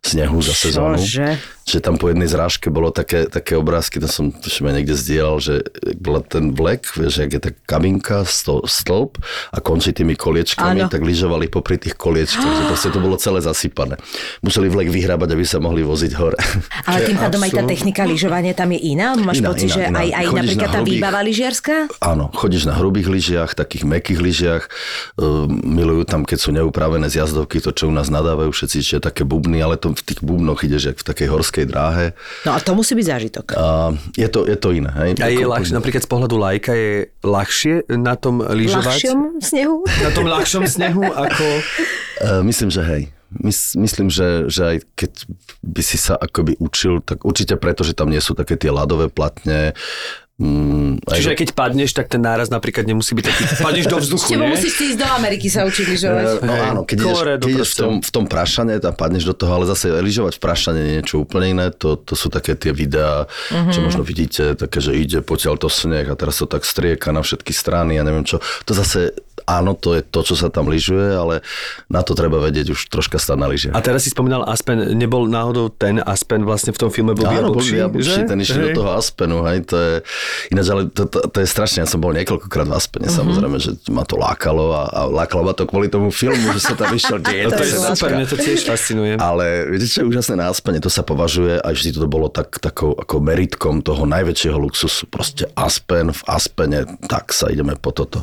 snehu za sezónu. Čože? Že tam po jednej zrážke bolo také, také obrázky, to som tuším aj niekde zdieľal, že bola ten vlek, vieš, jak je tá kabinka, sto, stĺp a končí tými koliečkami, Áno. tak lyžovali popri tých koliečkách, že proste to bolo celé zasypané. Museli vlek vyhrábať, aby sa mohli voziť hore. Ale tým pádom aj tá technika lyžovania tam je iná? Máš Iná, pocit, iná, že iná. aj, aj Chodíš napríklad na tá hrubých- výbava lyžiarska? Áno, chodíš na hrubých lyžiach, takých mekých lyžiach, uh, milujú tam, keď sú neupravené zjazdovky, to, čo u nás nadávajú všetci, že je také bubny, ale to v tých bubnoch ideš jak v takej horskej dráhe. No a to musí byť zážitok. A je to, je to iné. Hej? A je Ako- ľahšie, napríklad z pohľadu lajka je ľahšie na tom lyžovať? ľahšom snehu? Na tom ľahšom snehu ako... Uh, myslím, že hej. Mys, myslím, že, že aj keď by si sa akoby učil, tak určite preto, že tam nie sú také tie ľadové platne. Mm, aj Čiže aj keď padneš, tak ten náraz napríklad nemusí byť taký... Padneš do vzduchu, Tebo nie? musíš ísť do Ameriky sa učiť lyžovať. No Hej, áno, keď ideš, keď ideš v, tom, v tom prašane, tam padneš do toho, ale zase lyžovať v prašane je niečo úplne iné. To, to sú také tie videá, Mhm. čo možno vidíte, také, že ide potiaľ to sneh a teraz to tak strieka na všetky strany a neviem čo. To zase, áno, to je to, čo sa tam lyžuje, ale na to treba vedieť už troška stať na lyžiach. A teraz si spomínal Aspen, nebol náhodou ten Aspen vlastne v tom filme bol Áno, bol že? ten išiel do toho Aspenu, hej, to je, ináč, ale to, to, to je strašne, ja som bol niekoľkokrát v Aspene, Mhm. samozrejme, že ma to lákalo a, a lákalo ma to kvôli tomu filmu, že sa tam išiel deť. No to je super, mňa to tiež fascinuje. Ale viete, čo je úžasné na Aspene? To sa považuje, aj vždy to bolo tak, takou ako meritkom toho najväčšieho luxusu. Proste Aspen, v Aspene, tak sa ideme po toto.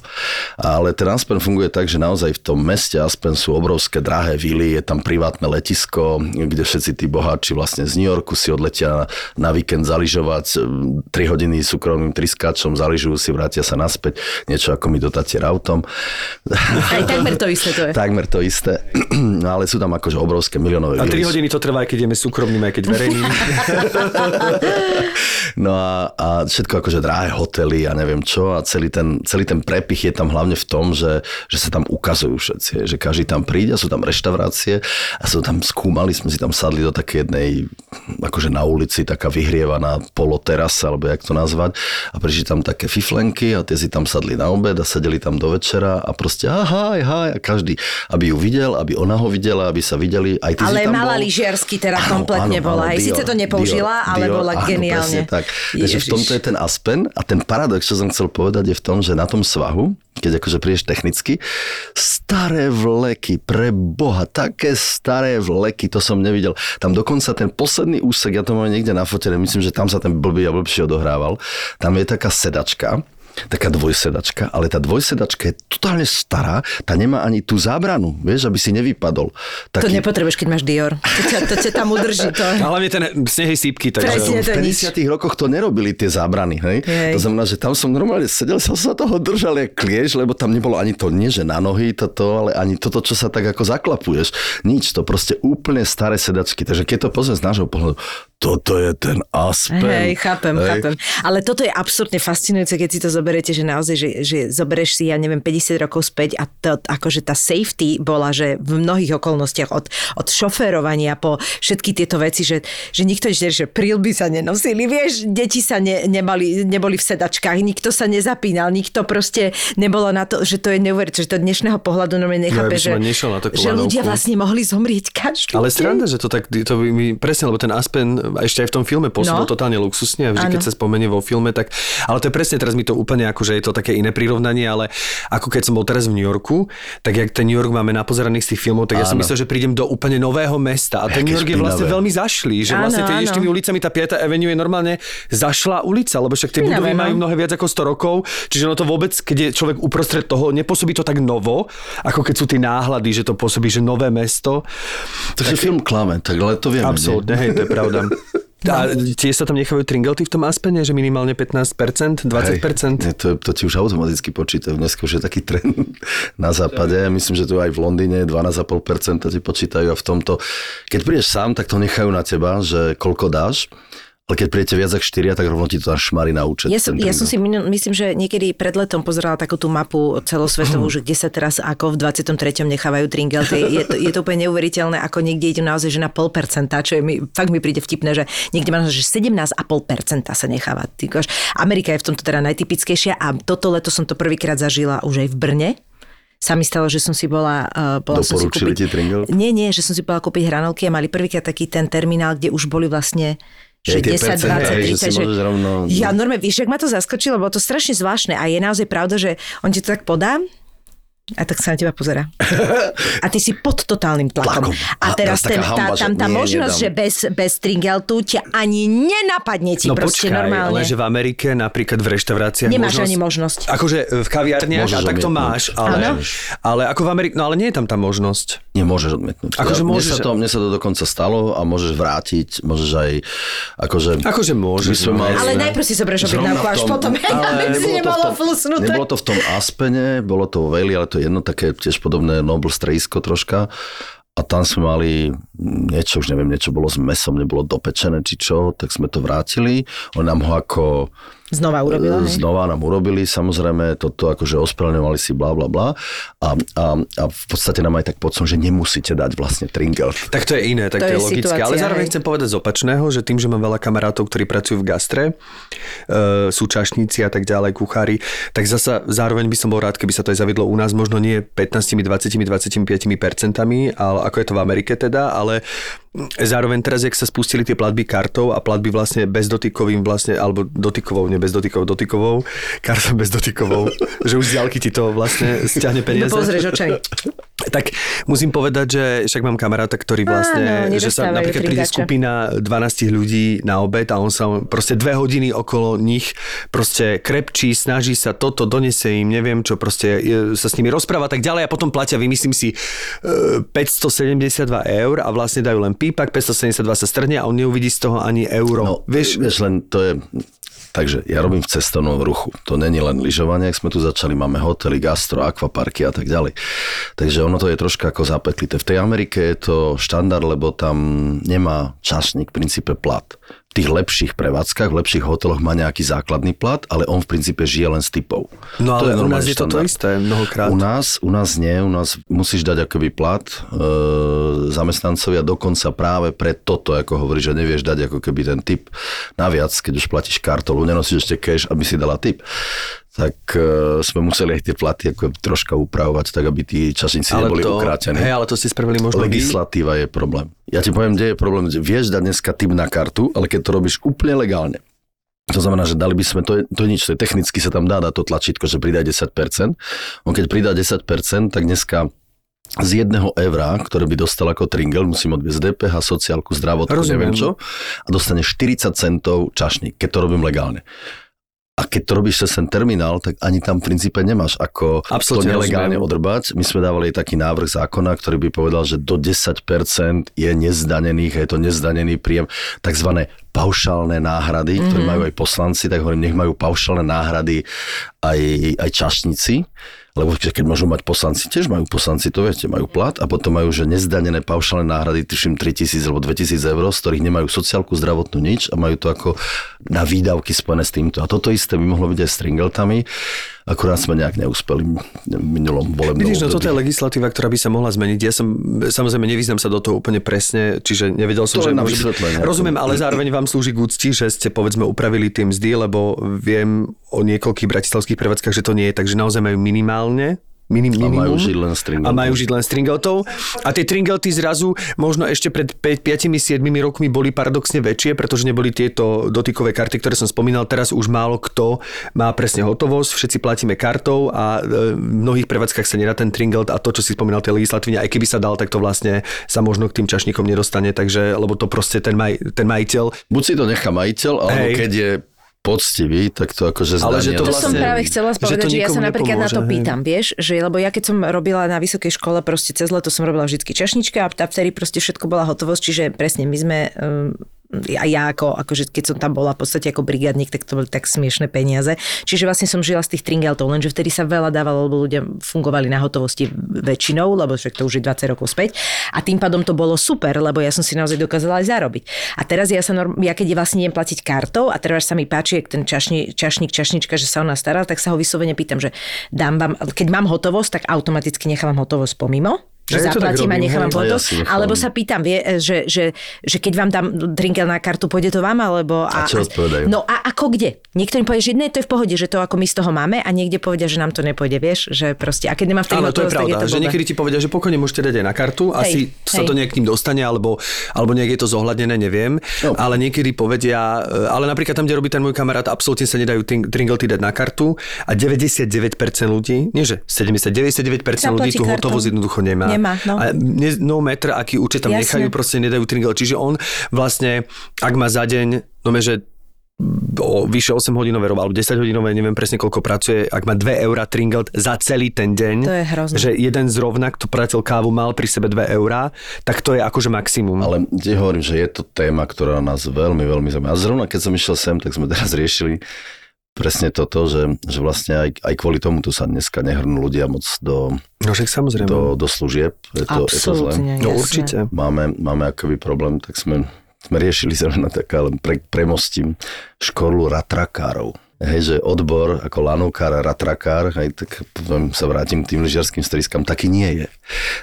Ale ten Aspen funguje tak, že naozaj v tom meste Aspen sú obrovské drahé vily, je tam privátne letisko, kde všetci tí boháči vlastne z New Yorku si odletia na, víkend zaližovať 3 hodiny súkromným triskáčom, zaližujú si, vrátia sa naspäť, niečo ako mi do Tatier autom. Aj takmer to isté to je. Takmer to isté. No ale sú tam akože obrovské miliónové A 3 vily. hodiny to trvá, aj keď ideme súkromným, aj keď verejným. No a, a všetko akože drahé hotely a neviem čo a celý ten, celý ten prepich je tam hlavne v tom, že, že sa tam ukazujú všetci, že každý tam príde, sú tam reštaurácie a sú tam skúmali, sme si tam sadli do také jednej, akože na ulici, taká vyhrievaná poloterasa, alebo jak to nazvať a prišli tam také fiflenky a tie si tam sadli na obed a sedeli tam do večera a proste aha, aha, a každý, aby ju videl, aby ona ho videla, aby sa videli, aj ty si Ale tam mala bol. lyžiarsky teda Áno, kompletne áno, bola. áno, Aj síce to nepoužila, ale bola áno, geniálne. tak. Takže v tomto je ten Aspen a ten paradox, čo som chcel povedať, je v tom, že na tom svahu, keď akože prídeš technicky, staré vleky, pre Boha, také staré vleky, to som nevidel. Tam dokonca ten posledný úsek, ja to mám niekde na fotere, myslím, že tam sa ten blbý a blbší odohrával, tam je taká sedačka, taká dvojsedačka, ale tá dvojsedačka je totálne stará, tá nemá ani tú zábranu, vieš, aby si nevypadol. To Taký, nepotrebuješ, keď máš Dior. To ťa, to ťa tam udrží. To. A hlavne ten sneh je sípky, Presne. takže... to v nič. 50 rokoch to nerobili tie zábrany, hej? Hej. To znamená, že tam som normálne sedel, som sa toho držal jak kliež, lebo tam nebolo ani to, nie že na nohy toto, ale ani toto, čo sa tak ako zaklapuješ. Nič, to proste úplne staré sedačky. Takže keď to pozrieš z nášho pohľadu, toto je ten Aspen. Hej, chápem, Hej. chápem. Ale toto je absolútne fascinujúce, keď si to zoberiete, že naozaj, že, že zoberieš si, ja neviem, 50 rokov späť a to, akože tá safety bola, že v mnohých okolnostiach od, od šoférovania po všetky tieto veci, že, že nikto ešte, že prílby sa nenosili, vieš, deti sa ne, nemali, neboli v sedačkách, nikto sa nezapínal, nikto proste nebolo na to, že to je neuveriteľné, že to dnešného pohľadu normálne nechápe, som že, že ľudia vlastne mohli zomrieť každý Ale sranda, že to tak, to by mi, presne, lebo ten Aspen ešte aj v tom filme pôsobil No. totálne luxusne a vždy, keď Áno. sa spomenie vo filme, tak, ale to je presne, teraz mi to úplne ako, že je to také iné prirovnanie, ale ako keď som bol teraz v New Yorku, tak jak ten New York máme napozeraných z tých filmov, tak ja som myslel, že prídem do úplne nového mesta a ten New York je vlastne veľmi zašlý, že Áno, vlastne áno. tými ulicami, tá 5. Avenue je normálne zašlá ulica, lebo však tie Špinavé, budovy no. majú mnohé viac ako 100 rokov, čiže ono to vôbec, keď je človek uprostred toho, nepôsobí to tak novo, ako keď sú tie náhľady, že to pôsobí, že nové mesto. Takže film klame, tak ale to vieme. Absolútne, hej, to je pravda. A tiež sa tam nechajú tringelty v tom Aspene, že minimálne 15%, 20%? Hej, to, to ti už automaticky počítajú. Dneska už je taký trend na západe. Myslím, že to aj v Londýne 12,5% ti počítajú a v tomto, keď prídeš sám, tak to nechajú na teba, že koľko dáš. Ale keď prídete viac ako 4, tak rovno ti to až šmarí na účet. Ja som, ja som si, myslím, že niekedy pred letom pozerala takú tú mapu celosvetovú, že kde sa teraz ako v 23. nechávajú tringelty. Je to, je to úplne neuveriteľné, ako niekde idú naozaj že na pol percenta, čo je mi, fakt mi príde vtipné, že niekde máš, že 17,5 percenta sa necháva. Ty kož, Amerika je v tomto teda najtypickejšia a toto leto som to prvýkrát zažila už aj v Brne sa mi stalo, že som si bola... Uh, bola som si kúpiť, ti Tringel? Nie, nie, že som si bola kúpiť hranolky a mali prvýkrát taký ten terminál, kde už boli vlastne že Je, tie 10, 20, percentá, hej, že si 30, že... rovno... Ja normálne, vieš, jak ma to zaskočilo, bolo to strašne zvláštne a je naozaj pravda, že on ti to tak podá a tak sa na teba pozera. A ty si pod totálnym tlakom. Tlakom. A A teraz ten, tá, hamba, že tam tá nie, možnosť, nedám. že bez, bez stringeltu ťa ani nenapadne ti No proste počkaj, normálne. ale že v Amerike napríklad v reštauráciách Nemáš možnosť, ani možnosť. Akože v kaviarniach, a tak to máš, ale, ale ako v Amerike, no ale nie je tam tá možnosť. Nemôžeš odmietnúť. Akože mne, môžeš- sa to, mne sa to dokonca stalo a môžeš vrátiť, môžeš aj... Akože, Akože môžeš, no, mali, Ale najprv si zoberieš objednávku, v až tom- potom ale nebolo to v tom- flusnuté. Nebolo to v tom Aspene, bolo to vo Veli, ale to je jedno také tiež podobné Noble stredisko troška. A tam sme mali niečo, už neviem, niečo bolo s mesom, nebolo dopečené či čo, tak sme to vrátili. On nám ho ako Znova urobila, hej? Znova nám urobili, samozrejme, toto akože ospravedlňovali si bla bla bla a, a, a v podstate nám aj tak pocom, že nemusíte dať vlastne tringel. Tak to je iné, tak To to, je je logické. Ale situácia, zároveň hej. chcem povedať z opačného, že tým, že mám veľa kamarátov, ktorí pracujú v gastre, e, sú čašníci a tak ďalej, kuchári, tak zasa zároveň by som bol rád, keby sa to aj zavedlo u nás, možno nie 15, 20, 25 percentami, ale ako je to v Amerike teda, ale zároveň teraz, jak sa spustili tie platby kartou a platby vlastne bezdotykovým vlastne, alebo dotykovou, nie bezdotykovou, dotykovou, kartou bezdotykovou, že už z ti to vlastne stiahne peniaze. No pozrieš. Tak musím povedať, že však mám kamaráta, ktorý vlastne, Áno, že sa napríklad príde skupina 12 ľudí na obed a on sa proste dve hodiny okolo nich proste krepčí, snaží sa toto, donese im, neviem čo, proste e, sa s nimi rozpráva tak ďalej a potom platia, vymyslím si, e, 572 eur a vlastne dajú len pípak, 572 sa strhne a on neuvidí z toho ani euro. No, vieš, vieš, len to je... Takže ja robím v cestovnom ruchu. To není len lyžovanie, ak sme tu začali, máme hotely, gastro, akvaparky a tak ďalej. Takže ono to je troška ako zapeklité. V tej Amerike je to štandard, lebo tam nemá časník v princípe plat. V tých lepších prevádzkach, v lepších hoteloch má nejaký základný plat, ale on v princípe žije len z typov. No ale u nás je to to isté mnohokrát. U nás, u nás nie, u nás musíš dať akoby plat e, zamestnancovi a dokonca práve pre toto, ako hovoríš, že nevieš dať ako keby ten tip naviac, keď už platíš kartou, nenosíš ešte cash, aby si dala tip tak e, sme museli aj tie platy ako troška upravovať, tak aby tí časníci neboli to, ukrátení. hej, ale to ste spravili možno vy. Legislatíva je problém. Ja ti poviem, kde je problém. Vieš dať dneska tip na kartu, ale keď to robíš úplne legálne, to znamená, že dali by sme, to je, to je nič, to je technicky sa tam dá dať to tlačítko, že pridaj 10%. On keď pridá 10%, tak dneska z jedného eura, ktoré by dostal ako tringel, musím odviezť DPH, sociálku, zdravotku, Rozumiem. neviem čo, a dostane 40 centov čašník, keď to robím legálne. A keď to robíš cez ten terminál, tak ani tam v princípe nemáš ako Absolútne to nelegálne rozumiem. odrbať. My sme dávali taký návrh zákona, ktorý by povedal, že do 10% je nezdanených, je to nezdanený príjem, takzvané paušálne náhrady, Mhm. ktoré majú aj poslanci, tak hovorím, nech majú paušálne náhrady aj, aj čašníci, lebo ke- keď môžu mať poslanci, tiež majú poslanci, to viete, majú plat a potom majú, že nezdanené paušálne náhrady, tuším 3000 alebo 2000 eur, z ktorých nemajú sociálku, zdravotnú nič a majú to ako na výdavky spojené s týmto. A toto isté by mohlo byť aj s Stringeltami, akurát sme nejak neúspeli v minulom volebnom Vidíš, no toto je legislatíva, ktorá by sa mohla zmeniť. Ja som, samozrejme, nevyznam sa do toho úplne presne, čiže nevedel som, To že... môže. Rozumiem, ale zároveň vám slúži k úcti, že ste, povedzme, upravili tie mzdy, lebo viem o niekoľkých bratislavských prevádzkach, že to nie je, takže naozaj majú minimálne Minim, A minimum. majú žiť len z A majú žiť len z tringeltov. A tie tringelty zrazu možno ešte pred 5-7 rokmi boli paradoxne väčšie, pretože neboli tieto dotykové karty, ktoré som spomínal. Teraz už málo kto má presne hotovosť, všetci platíme kartou a e, v mnohých prevádzkach sa nedá ten tringelt a to, čo si spomínal, tie legislatívne, aj keby sa dal, tak to vlastne sa možno k tým čašníkom nedostane, takže, lebo to proste ten, maj, ten majiteľ Buď si to nechá majiteľ, alebo Hej. keď je poctivý, tak to akože Ale že zdanie. to To som vlastne- práve chcela že povedať, to že, ja sa napríklad na to nepomôže, hej. pýtam, vieš, že lebo ja keď som robila na vysokej škole, proste cez leto som robila vždy čašnička a vtedy proste všetko bola hotovosť, čiže presne my sme um, a ja ako, akože keď som tam bola v podstate ako brigádnik, tak to boli tak smiešné peniaze. Čiže vlastne som žila z tých tringeltov, lenže vtedy sa veľa dávalo, lebo ľudia fungovali na hotovosti väčšinou, lebo však to už je 20 rokov späť. A tým pádom to bolo super, lebo ja som si naozaj dokázala aj zarobiť. A teraz ja sa norm, ja keď vlastne idem platiť kartou a teraz sa mi páči, jak ten čašni, čašník, čašnička, že sa ona stará, tak sa ho vyslovene pýtam, že dám vám, keď mám hotovosť, tak automaticky nechávam hotovosť pomimo že Ja zaplatím a robím, nechávam hej. foto, Ja si nechám. alebo sa pýtam, vie, že, že, že keď vám dám trinkel na kartu, pôjde to vám, alebo... A čo odpovedajú? No a ako kde? Niekto mi povie, že nie, to je v pohode, že to ako my z toho máme a niekde povedia, že nám to nepôjde, vieš, že proste, a keď nemám vtedy Áno, to je pravda, to že niekedy ti povedia, že pokojne môžete dať aj na kartu, Hej, asi sa hej. to nejak k ním dostane, alebo, alebo nejak je to zohľadnené, neviem, No. ale niekedy povedia, e, ale napríklad tam, kde robí ten môj kamarát, absolútne sa nedajú tringelty dať na kartu a 99% ľudí, nie že 70, 99% ľudí tú hotovosť jednoducho nemá. Nemá, no. A ne, no matter, aký účet tam Jasne. nechajú, proste nedajú tringel. Čiže on vlastne, ak má za deň, no že o vyše 8 hodinové alebo 10 hodinové, neviem presne koľko pracuje, ak má 2 eurá tringelt za celý ten deň, To je hrozné. že jeden zrovna, kto pratil kávu, mal pri sebe 2 eurá, tak to je akože maximum. Ale ti hovorím, že je to téma, ktorá nás veľmi, veľmi zaujíma. A zrovna keď som išiel sem, tak sme teraz riešili presne toto, že, že vlastne aj, aj kvôli tomu tu sa dneska nehrnú ľudia moc do, No však samozrejme. do, do služieb. Je to, je to zle. No určite. Máme, máme akoby problém, tak sme, sme riešili zrovna tak, ale pre, premostím školu ratrakárov. Hej, že odbor ako lanúkár a ratrakár, hej, tak poviem, sa vrátim k tým lyžiarským striskám, taký nie je.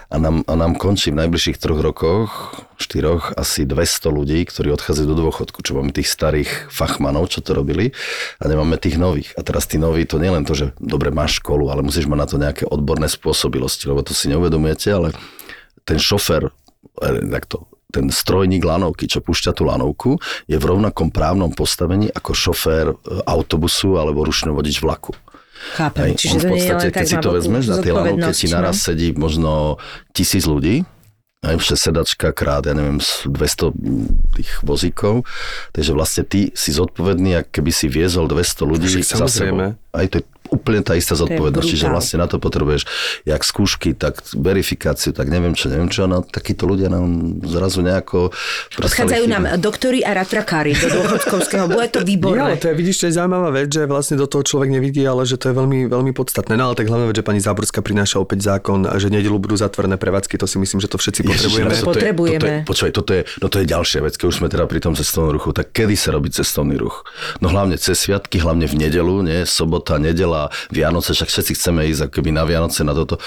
A nám, a nám končí v najbližších troch rokoch, štyroch, asi 200 ľudí, ktorí odchádzajú do dôchodku, čo máme tých starých fachmanov, čo to robili, a nemáme tých nových. A teraz tí noví, to nie len to, že dobre máš školu, ale musíš mať na to nejaké odborné spôsobilosti, lebo to si neuvedomujete, ale ten šofer, takto, ten strojník lanovky, čo púšťa tú lanovku, je v rovnakom právnom postavení ako šofér e, autobusu alebo ručný vodič vlaku. Chápem. Hej, Čiže on to v nie je podstate, len keď si to vezmeš, na tej lanovke ti naraz no. sedí možno tisíc ľudí, aj sedačka krát, ja neviem, s 200 tých vozíkov, takže vlastne ty si zodpovedný, ak keby si viezol 200 ľudí Však za samozrejme. sebou. Aj to je úplne tá istá zodpovednosť, čiže vlastne na to potrebuješ jak skúšky, tak verifikáciu, tak neviem čo, neviem čo, no takíto ľudia nám zrazu nejako Odchádzajú nám doktori a ratrakári do dôchodkovského. Bude to ale výborné. to je, vidíš, to je zaujímavá vec, že vlastne do toho človek nevidí, ale že to je veľmi, veľmi podstatné. No ale tak hlavne vec, že pani Záborská prináša opäť zákon, že nedelu budú zatvorené prevádzky, to si myslím, že to všetci potrebujeme. Ježiš, no toto je- Potrebujeme. Toto je, počúvaj, toto je, no to je ďalšia vec, keď už sme teda pri tom cestovnom ruchu, tak kedy sa robí cestovný ruch? No hlavne cez sviatky, hlavne v nedelu, nie? Sobota, nedela, Vianoce, však všetci chceme ísť akoby na Vianoce na toto.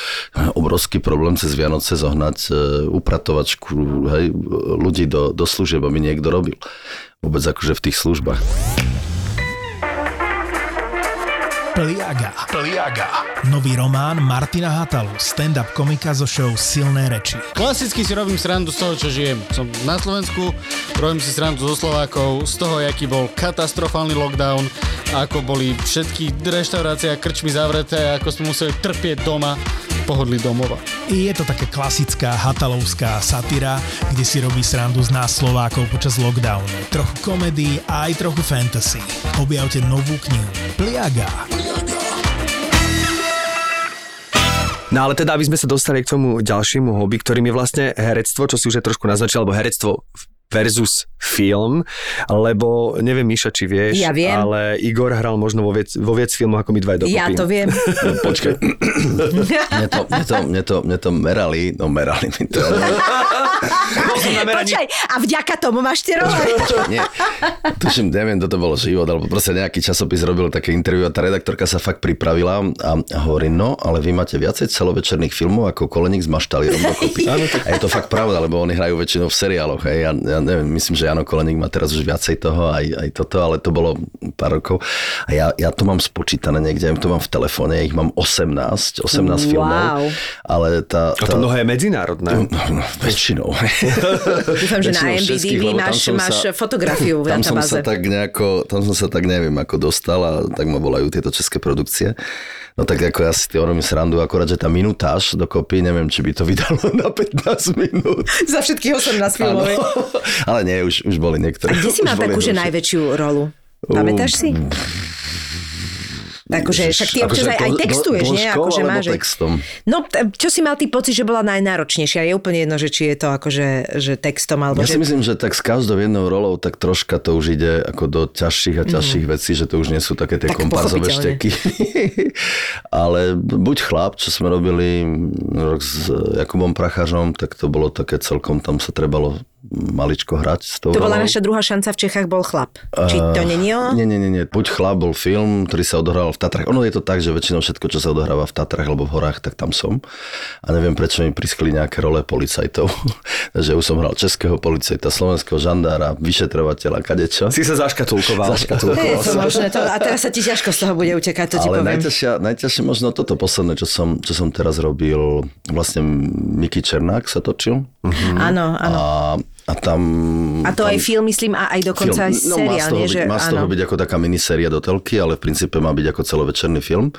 Obrovský problém cez Vianoce zohnať e, upratovačku, hej, ľudí do, do služieb, aby niekto robil. Vôbec akože v tých službách. Pliaga. Pliaga. Nový román Martina Hatalu, stand-up komika zo show Silné reči. Klasicky si robím srandu z toho, čo žijem. Som na Slovensku, robím si srandu zo Slovákov, z toho, aký bol katastrofálny lockdown, ako boli všetky reštaurácie a krčmy zavreté, ako sme museli trpieť doma, pohodli domova. Je to také klasická hatalovská satyra, kde si robí srandu z nás Slovákov počas lockdownu. Trochu komedii a aj trochu fantasy. Objavte novú knihu Pliaga. No ale teda, aby sme sa dostali k tomu ďalšiemu hobby, ktorým je vlastne herectvo, čo si už aj trošku naznačil, alebo herectvo versus film, lebo neviem, Miša, či vieš, Ja viem. ale Igor hral možno vo viac, vo viac filmoch ako my dva dokopy. Ja to viem. No, počkaj. mne, to, mne, to, mne, to, mne to merali, no merali mi to. Počkaj, a vďaka tomu máš tie role. Nie, tuším, neviem, kto to bolo život, alebo proste nejaký časopis robil také interview a tá redaktorka sa fakt pripravila a, a hovorí, no, ale vy máte viacej celovečerných filmov ako Koleník s maštalírom dokopy. a je to fakt pravda, lebo oni hrajú väčšinou v seriáloch. Hej. Ja, ja neviem, myslím, že Jano Koleník má teraz už viacej toho, aj, aj toto, ale to bolo pár rokov. A ja, ja to mám spočítané niekde, ja to mám v telefóne, ja ich mám 18, 18 filmov. Wow. Ale tá, A tá, to mnohé je medzinárodné. No, no, väčšinou. Dúfam, že na MBDB máš, máš sa- fotografiu v tam som sa databáze. tak nejako, tam som sa tak neviem ako dostal a tak ma volajú tieto české produkcie. No tak ako ja si tým robím srandu, akorát, že tá minutáž dokopy, neviem, či by to vydalo na 15 minút. Za všetkých 18 Áno. filmov. Ale nie, už, už boli niektoré. Kde si mal takú, že najväčšiu rolu? Pamätáš si? Akože, však ty občas Akože aj, aj textuješ, nie? dĺžkou Akože alebo máš, že- textom? No, čo si mal ty pocit, že bola najnáročnejšia? Je úplne jedno, že či je to akože že textom, alebo Ja že... si myslím, že tak s každou jednou rolou tak troška to už ide ako do ťažších a ťažších vecí, že to už nie sú také tie Tak kompázové šteky. Ale buď chlap, čo sme robili rok s Jakubom Prachařom, tak to bolo také celkom, tam sa trebalo maličko hrať s tou To bola rolou. naša druhá šanca v Čechách, bol chlap. Či to není o? Nie, nie, nie, nie. Buď chlap bol film, ktorý sa odohral v Tatrach. Ono je to tak, že väčšinou všetko, čo sa odohráva v Tatrach alebo v horách, tak tam som. A neviem, prečo mi priskli nejaké role policajtov. Takže už som hral českého policajta, slovenského žandára, vyšetrovateľa, kadečo. Si sa zaškatulkoval. Zaškatulkoval Je to možné, to, a teraz sa ti ťažko z toho bude utekať, to ti Ale poviem. najťažšia, najťažšie možno toto posledné, čo som, čo som teraz robil, vlastne Miky Černák sa točil. Áno, áno. A, tam... A to tam, aj film, myslím, a aj dokonca aj no, seriál, toho nie? byť, Že, má z toho áno. byť ako taká miniséria do telky, ale v princípe má byť ako celovečerný film.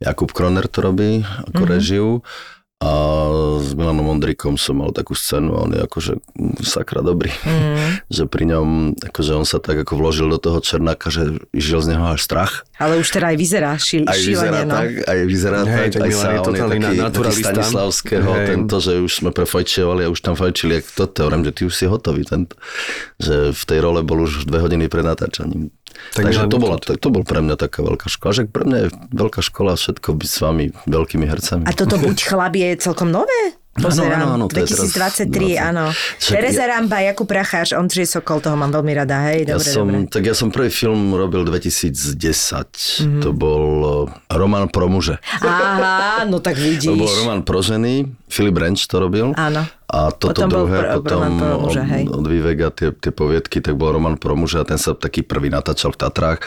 Jakub Kroner to robí ako Mhm. mm-hmm. režiu. A s Milanom Ondrikom som mal takú scénu a on je akože mm, sakra dobrý. Mhm. že pri ňom, akože on sa tak ako vložil do toho Černáka, že išiel z neho až strach. Ale už teda aj vyzerá šil, Aj vyzerá šílenie, no. tak, aj vyzerá Hej, tak, tak aj sa, je on je taký, taký. Stanislavského, Hej. tento, že už sme prefajčiovali a už tam fajčili, jak toto, hovorím, že ty už si hotový, tento, že v tej role bol už dve hodiny pred natáčaním. Tak Tak Takže to- bola, to, to bol pre mňa taká veľká škola. Že pre mňa je veľká škola všetko byť s vami veľkými hercami. A toto buď chlap je celkom nové? Pozerám, áno, áno, teraz 2023, 20. áno. Tereza ja- Ramba, Jakub Prachář, Ondřej Sokol, toho mám veľmi rada, hej, Ja dobre, som, dobre. tak ja som prvý film robil 2010. Mm-hmm. To bol eh, Roman pro muže. Aha, no tak To bol vidíš. Roman pro ženy, Filip Renč to robil. Áno. A toto Potom bol druhé, pro- potom pro muža, od, od Viveka tie, tie poviedky, tak bol Roman pro muža a ten sa taký prvý natáčal v Tatrách.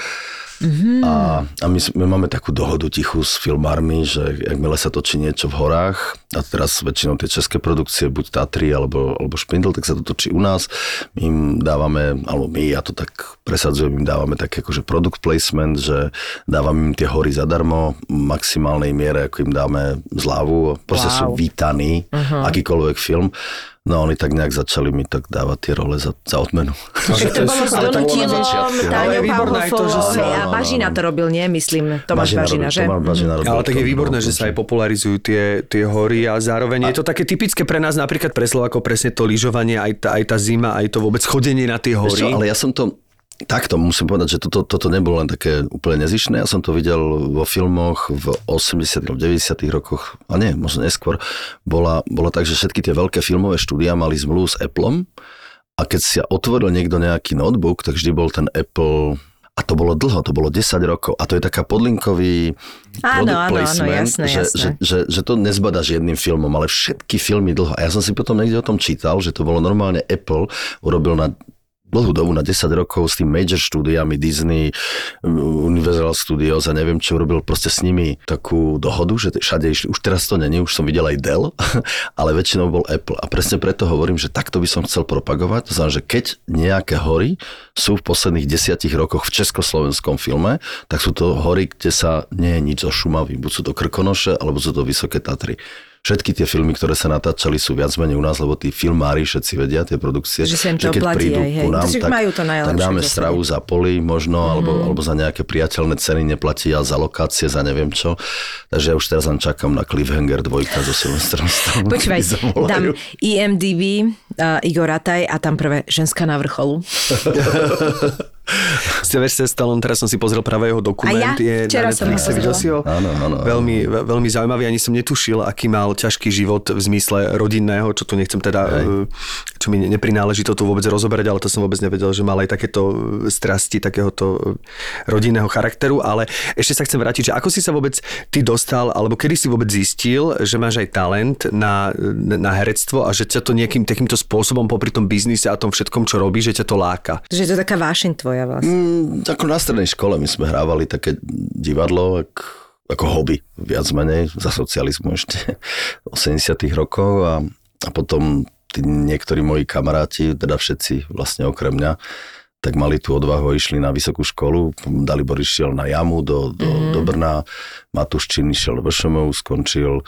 Mhm. Mm-hmm. A, a my, my máme takú dohodu tichu s filmármi, že jakmile sa točí niečo v horách, a teraz väčšinou tie české produkcie, buď Tatry alebo, alebo Špindl, tak sa to točí u nás. My im dávame, alebo my, ja to tak presadzujem, im dávame tak akože product placement, že dávame im tie hory zadarmo, v maximálnej miere, ako im dáme zľavu. Proste Wow. sú vítaní, uh-huh. akýkoľvek film. No oni tak nejak začali mi tak dávať tie role za, za odmenu. Však to bolo s Ale to bolo na Donutilom, Táňou Pavlofovou, a Bažina to robil, nie? Myslím, Tomáš Bažina, že? Tomáš Bažina robil Ale tak je výborné, že sa aj popularizujú tie, tie hory a zároveň je to také typické pre nás, napríklad pre Slovákov, presne to lyžovanie, aj tá, aj tá zima, aj to vôbec chodenie na tie hory. čo, ale ja som to Takto musím povedať, že toto, toto nebolo len také úplne nezišné. Ja som to videl vo filmoch v 80 alebo 90 rokoch, a nie, možno neskôr. Bola, bola tak, že všetky tie veľké filmové štúdia mali zmluvu s Appleom a keď si otvoril niekto nejaký notebook, tak vždy bol ten Apple a to bolo dlho, to bolo 10 rokov. A to je taká podlinkový Áno, product áno, áno, placement, jasné, že, jasné. Že, že, že to nezbadaš jedným filmom, ale všetky filmy dlho. A ja som si potom niekde o tom čítal, že to bolo normálne Apple urobil na dlhú dobu, na 10 rokov s tým major štúdiami Disney, Universal Studios a neviem čo, urobil proste s nimi takú dohodu, že všade išli, už teraz to není, už som videl aj Dell, ale väčšinou bol Apple. A presne preto hovorím, že takto by som chcel propagovať, to znamená, že keď nejaké hory sú v posledných desiatich rokoch v československom filme, tak sú to hory, kde sa nie je nič zo Šumavy. Buď sú to Krkonoše, alebo sú to Vysoké Tatry. Všetky tie filmy, ktoré sa natáčali, sú viac menej u nás, lebo tí filmári všetci vedia, tie produkcie, Že to keď oplatí prídu hej. ku nám, tak, majú to tak dáme stravu za poli možno, mm. alebo, alebo za nejaké priateľné ceny neplatí, ale za lokácie, za neviem čo. Takže ja už teraz len čakám na Cliffhanger dvojka so Silvestrom Stallone. Počúvaj, dám IMDB, uh, Igor Rataj a tam prvé ženská na vrcholu. Sylvester Stallone, teraz som si pozrel práve jeho dokument. A ja? je Včera na som ho pozrela. si ho? Áno, áno, áno. Veľmi, ve- veľmi zaujímavý, ani som netušil, aký mal ťažký život v zmysle rodinného, čo tu nechcem teda, e, čo mi ne- neprináleží to tu vôbec rozoberať, ale to som vôbec nevedel, že mal aj takéto e, strasti takéhoto e, rodinného charakteru, ale ešte sa chcem vrátiť, že ako si sa vôbec ty dostal, alebo kedy si vôbec zistil, že máš aj talent na, na herectvo a že ťa to nejakým takýmto spôsobom popri tom biznise a tom všetkom, čo robíš, že ťa to láka. Že je to taká vášeň tvoja vlastne. Mm, ako na strednej škole my sme hrávali také divadlo, ak, ako hobby, viac menej, za socializmu ešte, 80 rokov a, a potom tí niektorí moji kamaráti, teda všetci vlastne okrem mňa, tak mali tú odvahu išli na vysokú školu. Dalibor išiel na jamu do, do, mm. do Brna, Matuščín išiel do VŠMU, skončil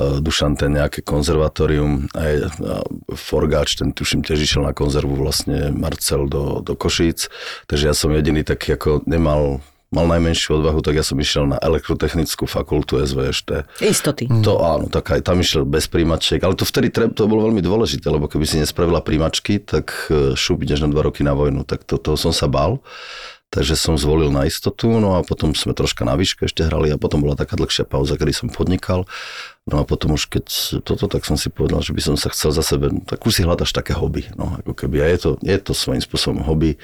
Dušan ten nejaké konzervatórium, aj a Forgáč, ten tuším tiež išiel na konzervu vlastne Marcel do, do Košíc, takže ja som jediný taký ako nemal mal najmenšiu odvahu, tak ja som išiel na elektrotechnickú fakultu SVŠT. Istoty. To áno, tak aj tam išiel bez príjmačiek, ale to vtedy treb, to bolo veľmi dôležité, lebo keby si nespravila príjmačky, tak e, šup, ideš na dva roky na vojnu, tak to, toho som sa bál. Takže som zvolil na istotu, no a potom sme troška na výške ešte hrali a potom bola taká dlhšia pauza, kedy som podnikal No a potom už keď toto, tak som si povedal, že by som sa chcel za sebe, tak už si hľadaš také hobby. No, ako keby. A je to, je to svojím spôsobom hobby.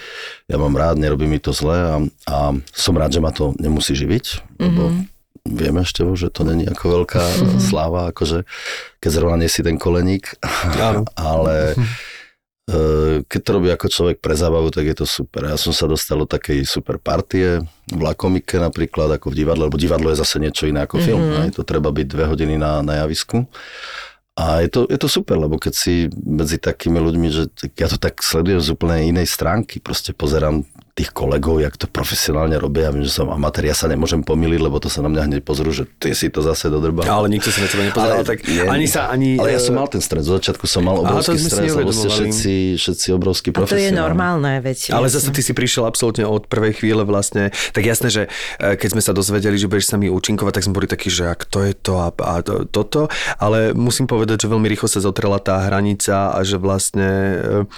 Ja mám rád, nerobí mi to zle a, a som rád, že ma to nemusí živiť, lebo mm-hmm. vieme ešte, že to není ako veľká mm-hmm. sláva, akože keď zrovna nie si ten koleník, ale e, keď to robí ako človek pre zábavu, tak je to super. Ja som sa dostal do takej super partie, v Lakomike napríklad, ako v divadle, lebo divadlo je zase niečo iné ako film. Mm-hmm. Aj to treba byť dve hodiny na, na javisku. A je to, je to super, lebo keď si medzi takými ľuďmi, že ja to tak sledujem z úplne inej stránky, proste pozerám tých kolegov, jak to profesionálne robia. Ja viem, že som amatér, ja sa nemôžem pomýliť, lebo to sa na mňa hneď pozrú, že ty si to zase dodrbal. Ale nikto sa na teba nepozeral, tak nie, ani sa ani... Ale ja som mal ten stres, zo začiatku som mal obrovský stres, lebo ste všetci, všetci obrovskí profesionáli. A to je normálne, veď. Ale zase ty si prišiel absolútne od prvej chvíle vlastne, tak jasné, že e, keď sme sa dozvedeli, že budeš sa mi účinkovať, tak sme boli takí, že ak to je to a, a to, toto, ale musím povedať, že veľmi rýchlo sa zotrela tá hranica a že vlastne e,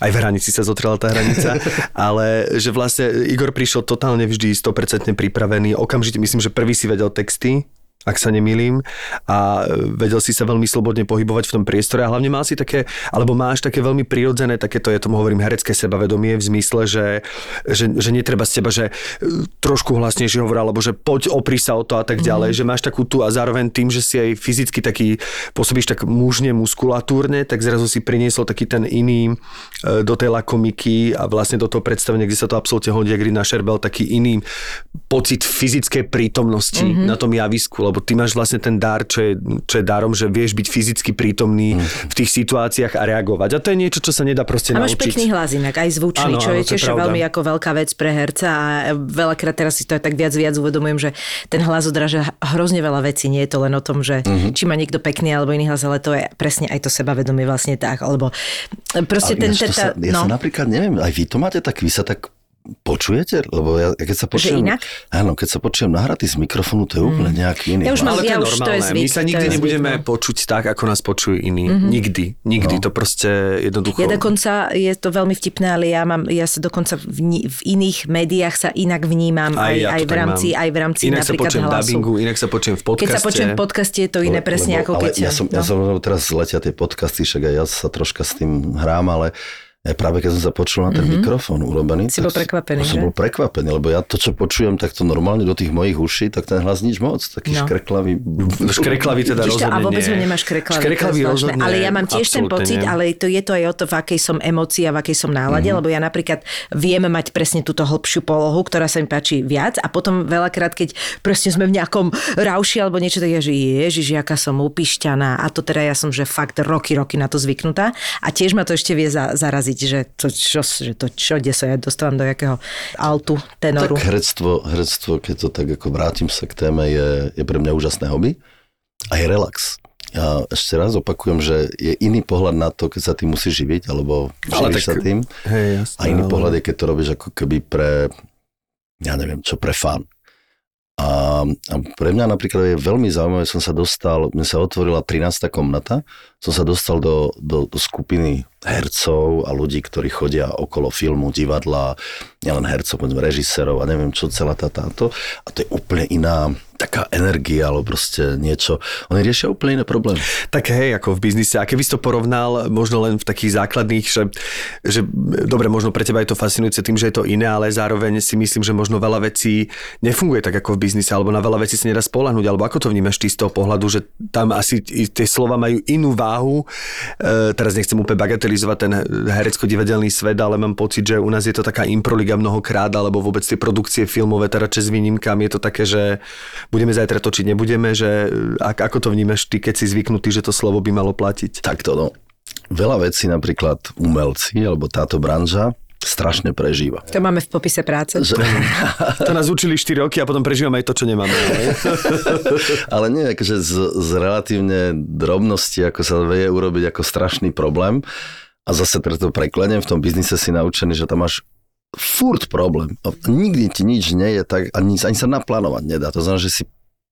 aj v hranici sa zotrela tá hranica, ale že vlastne Igor prišiel totálne vždy 100% pripravený, okamžite myslím, že prvý si vedel texty, ak sa nemýlim, a vedel si sa veľmi slobodne pohybovať v tom priestore a hlavne mal si také, alebo máš také veľmi prirodzené, takéto, ja tomu hovorím, herecké sebavedomie v zmysle, že, že, že netreba z teba, že e, trošku hlasnejšie hovorí, alebo že poď opri sa o to a tak ďalej, mm. že máš takú tu a zároveň tým, že si aj fyzicky taký, pôsobíš tak mužne, muskulatúrne, tak zrazu si priniesol taký ten iný e, do tej lakomiky a vlastne do toho predstavenia, kde sa to absolútne hodí, jak na Šerbel, taký iný pocit fyzickej prítomnosti mm-hmm. na tom javisku, lebo ty máš vlastne ten dar, čo je, čo je darom, že vieš byť fyzicky prítomný mm. v tých situáciách a reagovať. A to je niečo, čo sa nedá proste a máš naučiť. pekný hlas inak, aj zvučný, ano, čo ano, je tiež je veľmi ako veľká vec pre herca a veľakrát teraz si to aj tak viac viac uvedomujem, že ten hlas odráža hrozne veľa vecí. Nie je to len o tom, že mm-hmm. či má niekto pekný alebo iný hlas, ale to je presne aj to sebavedomie vlastne tak. Alebo proste ale ten... Ten, sa, ja no. sa napríklad neviem, aj vy to máte tak, vy sa tak Počujete? Lebo ja, keď sa počujem... inak? Áno, keď sa počujem nahratý z mikrofónu, to je úplne mm. nejaký iný. Ja už mám, Ale ja to je už to je zvyk, My sa nikdy zvyk, nebudeme no. počuť tak, ako nás počujú iní. Mm-hmm. Nikdy. Nikdy. No. To proste jednoducho... Ja dokonca, je to veľmi vtipné, ale ja mám, ja sa dokonca v, ni, v iných médiách sa inak vnímam, aj, aj, ja aj v rámci, mám. aj v rámci inak napríklad sa počujem hlasu. dubbingu, inak sa počujem v podcaste. Keď sa počujem v podcaste, je to iné presne lebo, ako keď... Ja som, no. ja som teraz letia tie podcasty, však aj ja sa troška s tým hrám, ale ja práve keď som sa počul na ten mm-hmm. mikrofón urobený, si bol prekvapený, som bol prekvapený, lebo ja to, čo počujem takto normálne do tých mojich uší, tak ten hlas nič moc, taký no. škreklavý. Škreklavý teda Čiže, rozhodne A vôbec nie. ho nemáš škreklavý. Škreklavý rozhodne Ale ja mám tiež ten pocit, nie. ale to je to aj o to, v akej som emócii a v akej som nálade, mm-hmm. lebo ja napríklad viem mať presne túto hĺbšiu polohu, ktorá sa mi páči viac a potom veľakrát, keď proste sme v nejakom rauši alebo niečo, tak ja, že ježiš, jaká som upišťaná a to teda ja som, že fakt roky, roky na to zvyknutá a tiež ma to ešte vie za, zaraziť, že to, čo, že to čo, kde sa ja dostávam do jakého altu, tenoru. Tak herectvo, herectvo, keď to tak ako vrátim sa k téme, je, je pre mňa úžasné hobby a je relax. Ja ešte raz opakujem, že je iný pohľad na to, keď sa tým musíš živiť, alebo živíš sa tým. Hej, jasné, a iný ale... pohľad je, keď to robíš ako keby pre, ja neviem, čo pre fan. A, pre mňa napríklad je veľmi zaujímavé, som sa dostal, mne sa otvorila 13. komnata, som sa dostal do, do, do skupiny hercov a ľudí, ktorí chodia okolo filmu, divadla, nielen hercov, povedzme režisérov a neviem čo, celá tá táto. A to je úplne iná taká energia, alebo proste niečo. Oni riešia úplne iné problémy. Tak hej, ako v biznise. A keby si to porovnal možno len v takých základných, že, že dobre, možno pre teba je to fascinujúce tým, že je to iné, ale zároveň si myslím, že možno veľa vecí nefunguje tak ako v biznise, alebo na veľa vecí sa nedá spolahnuť, alebo ako to vnímaš ty z toho pohľadu, že tam asi tie slova majú inú váhu. E, teraz nechcem úplne bagatelizovať ten herecko-divadelný svet, ale mám pocit, že u nás je to taká improliga mnohokrát, alebo vôbec tie produkcie filmové, teda čes výnimkám, je to také, že budeme zajtra točiť, nebudeme, že ak, ako to vnímaš ty, keď si zvyknutý, že to slovo by malo platiť? Takto, no. Veľa vecí, napríklad umelci, alebo táto branža, strašne prežíva. To máme v popise práce. Že... to nás učili 4 roky a potom prežívame aj to, čo nemáme. Ale nie, akože z, z relatívne drobnosti, ako sa vie urobiť ako strašný problém. A zase to prekleniem, v tom biznise si naučený, že tam máš furt problém. Nikdy ti nič nie je tak, ani, ani sa naplánovať nedá. To znamená, že si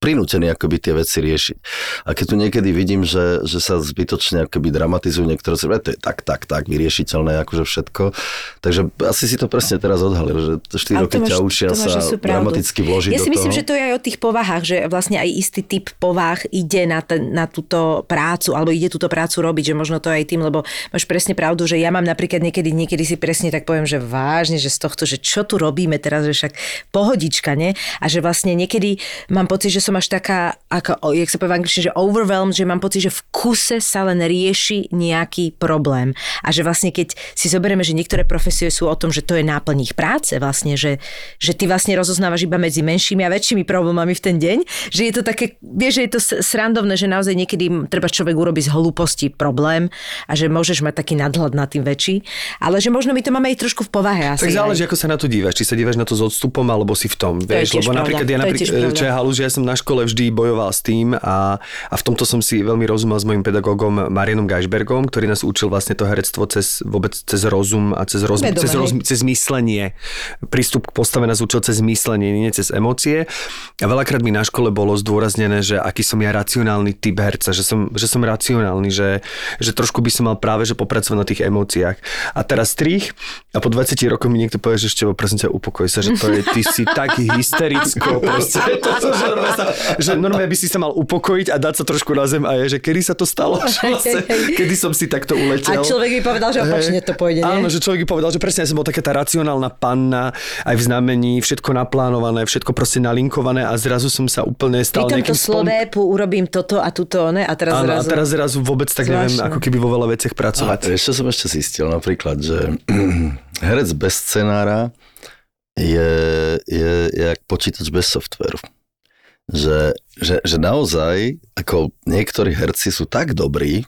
prinútený akoby tie veci riešiť. A keď tu niekedy vidím, že, že sa zbytočne akoby dramatizujú niektoré si, to je tak, tak, tak, vyriešiteľné akože všetko. Takže asi si to presne teraz odhalil, že 4 roky ťa učia sa dramaticky vložiť Ja si do myslím, toho. že to je aj o tých povahách, že vlastne aj istý typ povah ide na, ten, na túto prácu, alebo ide túto prácu robiť, že možno to aj tým, lebo máš presne pravdu, že ja mám napríklad niekedy, niekedy si presne tak poviem, že vážne, že z tohto, že čo tu robíme teraz, že však pohodička, ne? A že vlastne niekedy mám pocit, že som až taká, ako, jak sa povie v angličtine, že overwhelmed, že mám pocit, že v kuse sa len rieši nejaký problém. A že vlastne keď si zoberieme, že niektoré profesie sú o tom, že to je náplň ich práce vlastne, že, že ty vlastne rozoznávaš iba medzi menšími a väčšími problémami v ten deň, že je to také, vieš, že je to srandovné, že naozaj niekedy treba človek urobiť z hlúposti problém a že môžeš mať taký nadhľad na tým väčší, ale že možno my to máme aj trošku v povahe asi. Tak záleží, aj. ako sa na to dívaš. Či sa dívaš na to s odstupom, alebo si v tom. To Vieš, lebo pravda. napríklad ja napríklad, pravda. čo je halu, že ja som na škole vždy bojoval s tým a, a v tomto som si veľmi rozumel s mojim pedagógom Marianom Gašbergom, ktorý nás učil vlastne to herectvo cez, vôbec cez rozum a cez, roz, Vedome, cez, roz, cez myslenie. Prístup k postave nás učil cez myslenie, nie cez emócie. A veľakrát mi na škole bolo zdôraznené, že aký som ja racionálny typ herca, že som, že som racionálny, že, že trošku by som mal práve že popracovať na tých emóciách. A teraz strich a po 20 rokoch mi niekto povie, že ešte prosím ťa, upokoj sa, že to je, ty si taký hystericko, proste, to, to, že, normálne sa, že normálne by si sa mal upokojiť a dať sa trošku na zem a je, že kedy sa to stalo, že vlastne, kedy som si takto uletel. A človek by povedal, že opačne to pôjde, nie? Áno, že človek by povedal, že presne ja som bol taká tá racionálna panna, aj v znamení, všetko naplánované, všetko proste nalinkované a zrazu som sa úplne stal Pri tomto slove pu, urobím toto a tuto, ne? A teraz Áno, zrazu... a teraz zrazu vôbec tak neviem, Zvláštne. ako keby vo veľa veciach A pracovať. ešte som ešte zistil napríklad, že herec bez scenára je, je, je jak počítač bez softveru. Že, že, že naozaj, ako niektorí herci sú tak dobrí,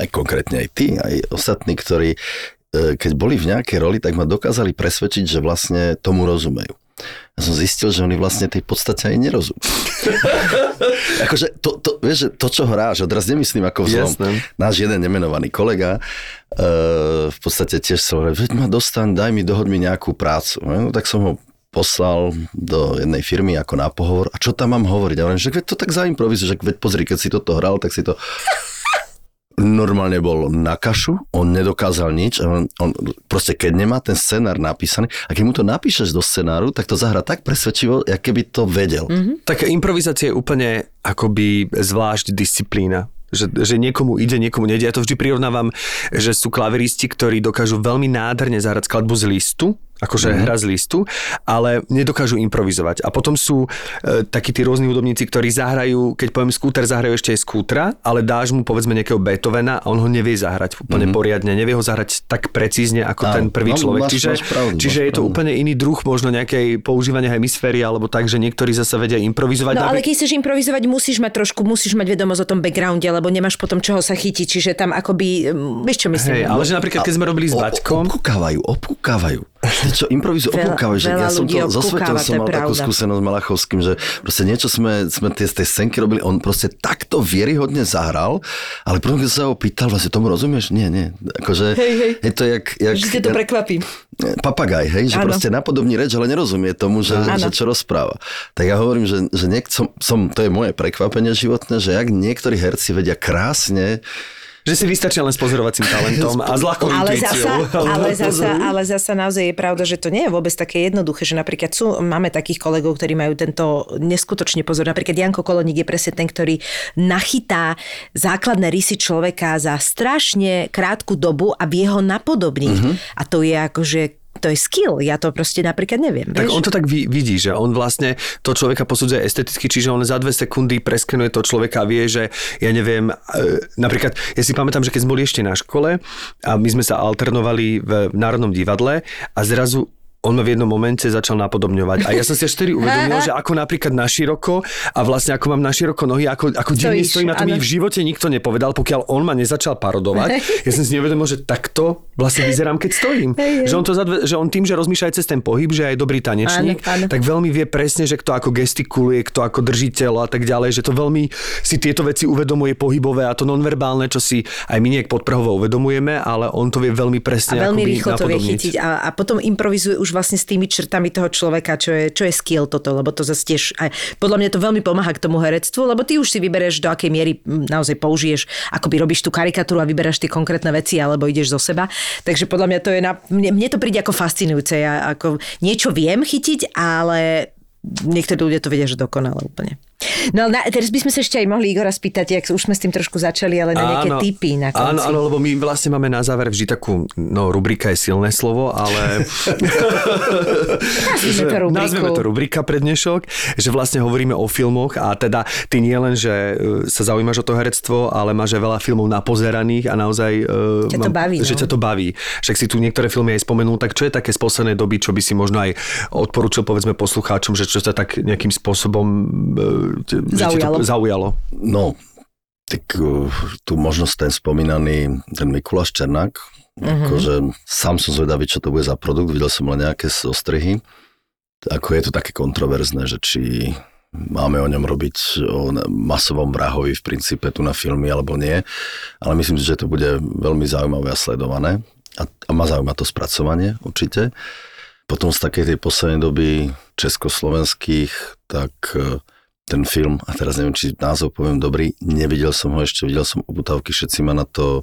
aj konkrétne aj ty, aj ostatní, ktorí e, keď boli v nejakej roli, tak ma dokázali presvedčiť, že vlastne tomu rozumejú. Ja som zistil, že oni vlastne tej podstate aj nerozumejú. akože to, to, vieš, že to, čo hráš, a teraz nemyslím ako vzlom. Jasné. Náš jeden nemenovaný kolega uh, v podstate tiež sa hovorí, veď ma dostaň, daj mi, dohoď mi nejakú prácu. No, tak som ho poslal do jednej firmy ako na pohovor. A čo tam mám hovoriť? A hovorím, že veď to tak zaimprovizuj, že veď pozri, keď si toto hral, tak si to normálne bol na kašu, on nedokázal nič, on, on proste keď nemá ten scenár napísaný, a keď mu to napíšeš do scenáru, tak to zahra tak presvedčivo, jak keby to vedel. Mm-hmm. Tak improvizácia je úplne akoby zvlášť disciplína. Že, že niekomu ide, niekomu nejde. Ja to vždy prirovnávam, že sú klaveristi, ktorí dokážu veľmi nádherne zahrať skladbu z listu, akože mm. hra z listu, ale nedokážu improvizovať. A potom sú e, takí tí rôzni hudobníci, ktorí zahrajú, keď poviem skúter, zahrajú ešte aj skútra, ale dáš mu povedzme nejakého Beethovena a on ho nevie zahrať úplne mm. poriadne, nevie ho zahrať tak precízne ako Áno, ten prvý no, človek. máš- čiže máš pravdu, čiže máš je to pravdu. úplne iný druh možno nejakej používania hemisféry alebo tak, že niektorí zase vedia improvizovať. No ale keď chceš improvizovať, musíš mať trošku, musíš mať vedomosť o tom backgrounde, lebo nemáš potom čoho sa chytiť, čiže tam akoby, mm, vieš čo myslím? Hej, ale že napríklad, keď sme robili s Baťkom, Obkúkávajú, obkúkávajú. Ty čo, improvizujú, Veľa- obkúkávajú. Že ja som to so svetom som mal takú pravda. skúsenosť s Malachovským, že proste niečo sme, sme tie, z tej scénky robili, on proste takto vieryhodne zahral, ale potom, keď sa ho pýtal, vlastne tomu rozumieš? Nie, nie. Akože, Hej, hej. je to jak... jak ťa to prekvapí. papagaj, hej, že Áno. proste napodobní reč, ale nerozumie tomu, že, Áno. že čo rozpráva. Tak ja hovorím, že, že niek- som, som, to je moje prekvapenie životné, že jak niektorí herci vedia krásne že si vystačia len s pozorovacím talentom a s ľahkou Ale intuíciou. zasa, ale, zasa, ale zasa naozaj je pravda, že to nie je vôbec také jednoduché, že napríklad sú, máme takých kolegov, ktorí majú tento neskutočne pozor. Napríklad Janko Koloník je presne ten, ktorý nachytá základné rysy človeka za strašne krátku dobu a vie ho napodobniť. Mhm. A to je akože to je skill, ja to proste napríklad neviem. Tak vieš? on to tak vi- vidí, že on vlastne to človeka posudzuje esteticky, čiže on za dve sekundy preskenuje to človeka a vie, že ja neviem, e, napríklad, ja si pamätám, že keď sme boli ešte na škole a my sme sa alternovali v Národnom divadle a zrazu on ma v jednom momente začal napodobňovať. A ja som si až vtedy uvedomil, že ako napríklad na široko a vlastne ako mám na široko nohy, ako, ako divne stojím, a to mi v živote nikto nepovedal, pokiaľ on ma nezačal parodovať. Ja som si neuvedomil, že takto vlastne vyzerám, keď stojím. Že on, to zadve, že on tým, že rozmýšľa aj cez ten pohyb, že je aj dobrý tanečník, Áno, áno. tak veľmi vie presne, že kto ako gestikuluje, kto ako drží telo a tak ďalej, že to veľmi si tieto veci uvedomuje pohybové a to nonverbálne, čo si aj my nejak podprhovo uvedomujeme, ale on to vie veľmi A presne veľmi akoby rýchlo to vie chytiť a, a potom improvizuje už už vlastne s tými črtami toho človeka, čo je, čo je skill toto, lebo to zase tiež, aj, podľa mňa to veľmi pomáha k tomu herectvu, lebo ty už si vybereš, do akej miery naozaj použiješ, akoby robíš tú karikatúru a vyberáš tie konkrétne veci, alebo ideš zo seba. Takže podľa mňa to je, na, mne, mne to príde ako fascinujúce. Ja ako niečo viem chytiť, ale niektorí ľudia to vedia, že dokonale úplne. No na, teraz by sme sa ešte aj mohli Igora spýtať, ak už sme s tým trošku začali, ale na nejaké Áno. typy na konci. Áno, áno, lebo my vlastne máme na záver vždy takú, no rubrika je silné slovo, ale... Nazvime to rubriku. Nazveme to rubrika pre dnešok, že vlastne hovoríme o filmoch a teda ty nie len, že e, sa zaujímaš o to herectvo, ale máš aj veľa filmov napozeraných a naozaj... e, Ťa to baví, Že no. ťa to baví. Však si tu niektoré filmy aj spomenul, tak čo je také z poslednej doby, čo by si možno aj odporúčil povedzme poslucháčom, že čo sa tak nejakým spôsobom e, že Zaujalo. to zaujalo? No, tak uh, tu možnosť ten spomínaný, ten Mikuláš Černák, mm-hmm. akože sám som zvedavý, čo to bude za produkt, videl som len nejaké zostrihy. Ako je to také kontroverzné, že či máme o ňom robiť o masovom vrahovi v princípe tu na filmy alebo nie, ale myslím si, že to bude veľmi zaujímavé a sledované a, a ma zaujíma to spracovanie určite. Potom z takej tej poslednej doby československých, tak e, ten film, a teraz neviem, či názov poviem dobrý, nevidel som ho ešte, videl som obutávky, všetci ma na to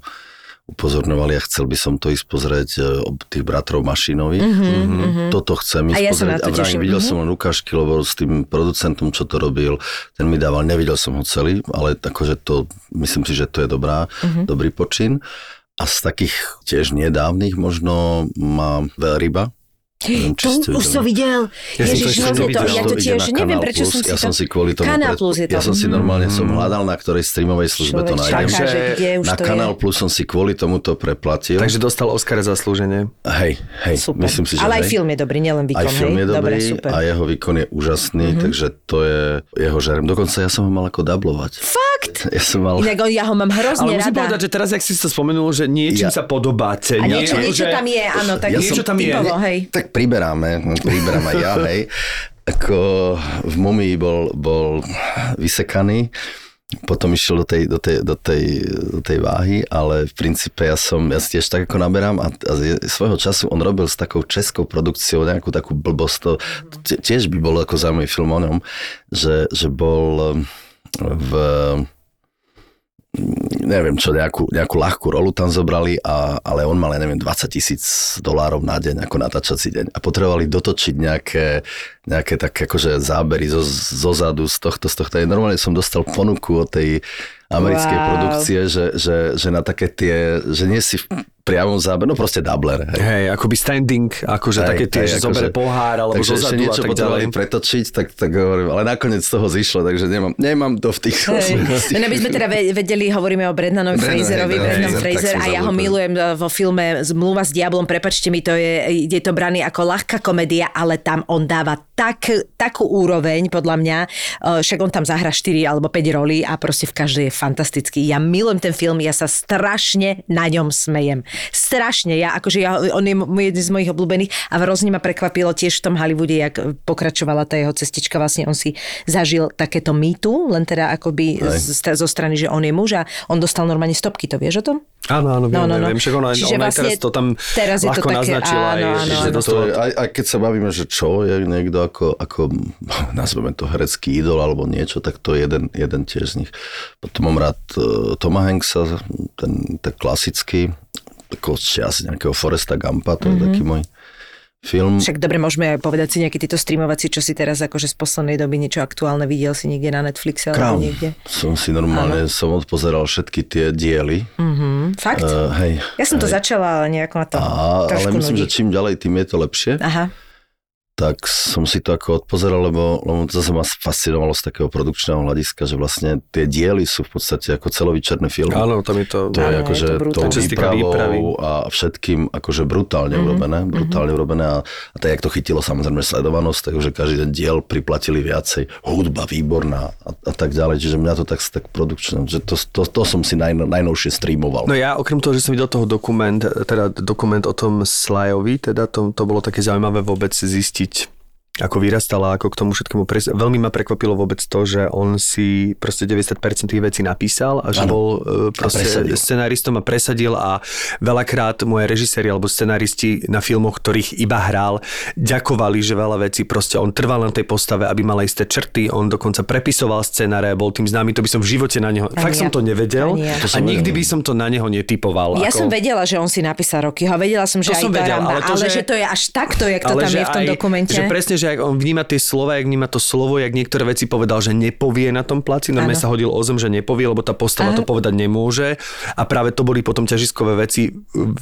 upozorňovali a chcel by som to ísť pozrieť e, ob tých bratrov Mašinových. Mm-hmm. Toto chcem ísť A ja pozrieť to a vrajím, videl Mhm. som len ukážky, lebo s tým producentom, čo to robil, ten mi dával, nevidel som ho celý, ale akože to, myslím si, že to je dobrá, Mhm. dobrý počin. A z takých tiež nedávnych možno má Veľryba. To už som videl. Ja som to Ježiš, hrozne to, nevidel. ja to tiež neviem, prečo Plus. som si Ja to... som si kvôli tomu... Kanál Plus je to. Ja som si Mhm. normálne som hľadal, na ktorej streamovej službe to nájdem. čaká, že kde už na to je. Kanál Plus som si kvôli tomuto preplatil. Takže dostal Oscar za slúženie. Hej, hej, Super. myslím si, že Ale aj hej. film je dobrý, nielen výkon. Aj film je dobrý Dobre, super. Mhm. a jeho výkon je úžasný, mm-hmm. takže to je jeho žerem. Dokonca ja som ho mal ako dublovať. Fakt? Ja som mal... Inak ja ho mám hrozne Ale musím rada. povedať, že teraz, jak si to spomenul, že niečím Ja- sa podobáte. A niečo, tam je, áno, tak Ja niečo tam je. Tak priberáme, priberám aj ja, hej. Ako v Mumii bol, bol vysekaný, potom išiel do tej, do, tej, do, tej, do tej váhy, ale v princípe ja som, ja si tiež tak ako naberám a, a z svojho času on robil s takou českou produkciou nejakú takú blbosť, to tiež by bol ako zaujímavý film o ňom, že, že bol v neviem čo, nejakú, nejakú ľahkú rolu tam zobrali, a, ale on mal, neviem, 20 tisíc dolárov na deň ako natáčací deň. A potrebovali dotočiť nejaké, nejaké také akože zábery zo, zo zadu, z tohto, z tohto. Normálne som dostal ponuku od tej americkej Wow. produkcie, že, že, že na také tie, že nie si v priamom zábere, no proste doubler. Hej. Hej, akoby standing, akože Hej, také tie, hej, že akože- zobere pohár, alebo takže ešte zozadu a niečo tak potrebovali ďalej. pretočiť, tak, tak hovorím, ale nakoniec z toho zišlo, takže nemám, nemám to v tých osobnostiach. No, aby sme teda ve- vedeli, hovoríme o Brennanovi Brennan, Fraserovi, Brennan Fraser, tak a ja ho milujem e, vo filme Zmluva s diablom, prepačte mi, to je, je to braný ako ľahká komédia, ale tam on dáva tak, takú úroveň, podľa mňa, e, však on tam zahra 4 alebo 5 rolí a proste v každej je fantastický. Ja milujem ten film, ja sa strašne na ňom smejem. Strašne, ja akože ja, on je jeden z mojich obľúbených a hrozne ma prekvapilo tiež v tom Hollywoode, jak pokračovala tá jeho cestička, vlastne on si zažil takéto mýtu, len teda akoby z, z- zo strany, že on je muž a on dostal normálne stopky, to vieš o tom? Áno, áno, viem, No, no, no. viem. Však ona, Čiže ona aj teraz vlastne to tam teraz je to ľahko také- naznačila. áno, aj, áno, že áno. To aj, aj keď sa bavíme, že čo je niekto ako, ako nazveme to herecký idol alebo niečo, tak to je jeden, jeden tiež z nich. Potom mám rád uh, Toma Hanksa, ten tak klasický, ako z čias nejakého Foresta Gampa, to je taký môj film. Však dobre, môžeme aj povedať si nejaké tieto streamovací, čo si teraz akože z poslednej doby niečo aktuálne videl si niekde na Netflixe alebo Crown. niekde. Som si normálne, som odpozeral všetky tie diely. Mhm, fakt? Uh, hej. ja som to hej. začala, ale nejako ma to A, ale myslím, nudí. že čím ďalej, tým je to lepšie. Aha. Tak som si to ako odpozeral, lebo, lebo to sa ma fascinovalo z takého produkčného hľadiska, že vlastne tie diely sú v podstate ako celovečerný film. Áno, tam je to... To je akože je to výpravou a všetkým akože brutálne urobené, brutálne urobené a, a tak, jak to chytilo samozrejme sledovanosť, takže každý ten diel priplatili viacej, hudba výborná a, a tak ďalej, čiže mňa to tak, tak produkčné, že to, to, to som si naj, najnovšie streamoval. No ja okrem toho, že som videl toho dokument, teda dokument o tom Slajovi, teda to, to bolo také zaujímavé vôbec zistiť, получить ako vyrastal a ako k tomu všetkému pres... Veľmi ma prekvapilo vôbec to, že on si proste 90% tých vecí napísal a že Áno. bol e, proste presadil. scenáristom a presadil a veľakrát moje režiséri alebo scenáristi na filmoch, ktorých iba hral, ďakovali, že veľa vecí proste on trval na tej postave, aby mala isté črty, on dokonca prepisoval scenáre, bol tým známy, to by som v živote na neho, Ani fakt ja. som to nevedel Ani ja. A nikdy by som to na neho netypoval. Ja ako... som vedela, že on si napísal roky a vedela som, že To aj som vedel, ale ale, to, ale že- že... to je až takto, jak to tam že je v tom aj- dokumente. Že presne, že on vníma tie slova, jak vníma to slovo, jak niektoré veci povedal, že nepovie na tom placi, normálne sa hodil o zem, že nepovie, lebo tá postava Áno. to povedať nemôže. A práve to boli potom ťažiskové veci,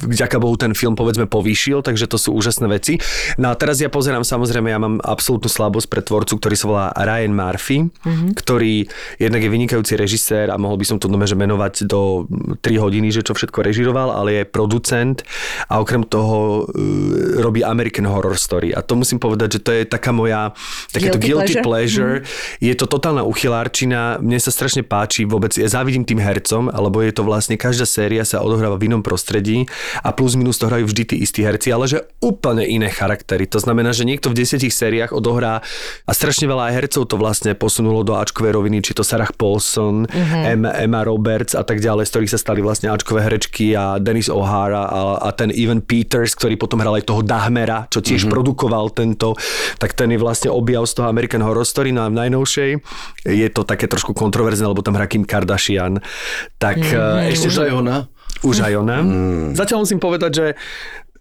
vďaka Bohu ten film povedzme povýšil, takže to sú úžasné veci. No a teraz ja pozerám, samozrejme, ja mám absolútnu slabosť pre tvorcu, ktorý sa volá Ryan Murphy, Mhm. ktorý jednak je vynikajúci režisér a mohol by som to dome, že menovať do 3 hodiny, že čo všetko režiroval, ale je producent a okrem toho e, robí American Horror Story. A to musím povedať, že to je taká moja takéto Guilty guilty pleasure. pleasure. Je to totálna uchylárčina, mne sa strašne páči vôbec, ja závidím tým hercom, alebo je to vlastne, každá séria sa odohráva v inom prostredí a plus minus to hrajú vždy tí istí herci, ale že úplne iné charaktery. To znamená, že niekto v desiatich sériách odohrá a strašne veľa hercov to vlastne posunulo do Ačkovej roviny, či to Sarah Paulson, Emma, Emma Roberts a tak ďalej, z ktorých sa stali vlastne Ačkové herečky a Dennis O'Hara a, a ten Evan Peters, ktorý potom hral aj toho Dahmera, čo tiež produkoval tento, tak ten je vlastne objav z toho American Horror Story, no a v najnovšej je to také trošku kontroverzné, lebo tam hrá Kim Kardashian. Tak mm-hmm. ešte Už aj ona? už aj ona. Mm. Zatiaľ musím povedať, že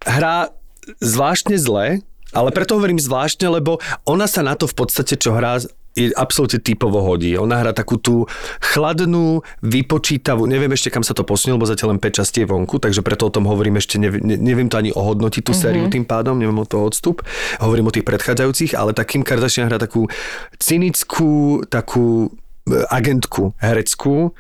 hrá zvláštne zle, ale preto hovorím zvláštne, lebo ona sa na to v podstate, čo hrá, je absolútne typovo hodí. Ona hrá takú tú chladnú, vypočítavú, neviem ešte kam sa to posunulo, lebo zatiaľ len 5 častí je vonku, takže preto o tom hovorím ešte, neviem, ne, neviem to ani ohodnotiť tú sériu tým pádom, neviem o to odstup. Hovorím o tých predchádzajúcich, ale tak Kim Kardashian hrá takú cynickú, takú e, agentku hereckú,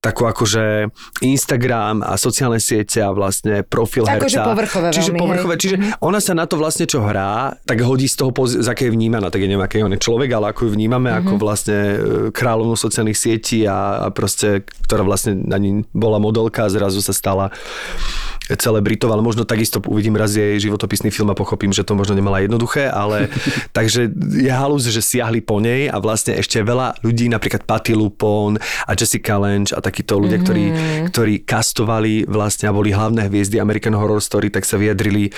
takú akože Instagram a sociálne siete a vlastne profil Akože herca. povrchové čiže veľmi, povrchové, hej. čiže ona sa na to vlastne čo hrá, tak hodí z toho, poz- z aké je vnímaná, tak ja neviem, aký on je človek, ale ako ju vnímame, ako vlastne e, kráľovnú sociálnych sietí a, a proste, ktorá vlastne na ní bola modelka a zrazu sa stala celebritou, ale možno takisto uvidím raz jej životopisný film a pochopím, že to možno nemala jednoduché, ale takže je halúz, že siahli po nej a vlastne ešte veľa ľudí, napríklad Patty Lupon a Jessica Lange a takíto ľudia, mm-hmm. ktorí, ktorí kastovali vlastne a boli hlavné hviezdy American Horror Story, tak sa vyjadrili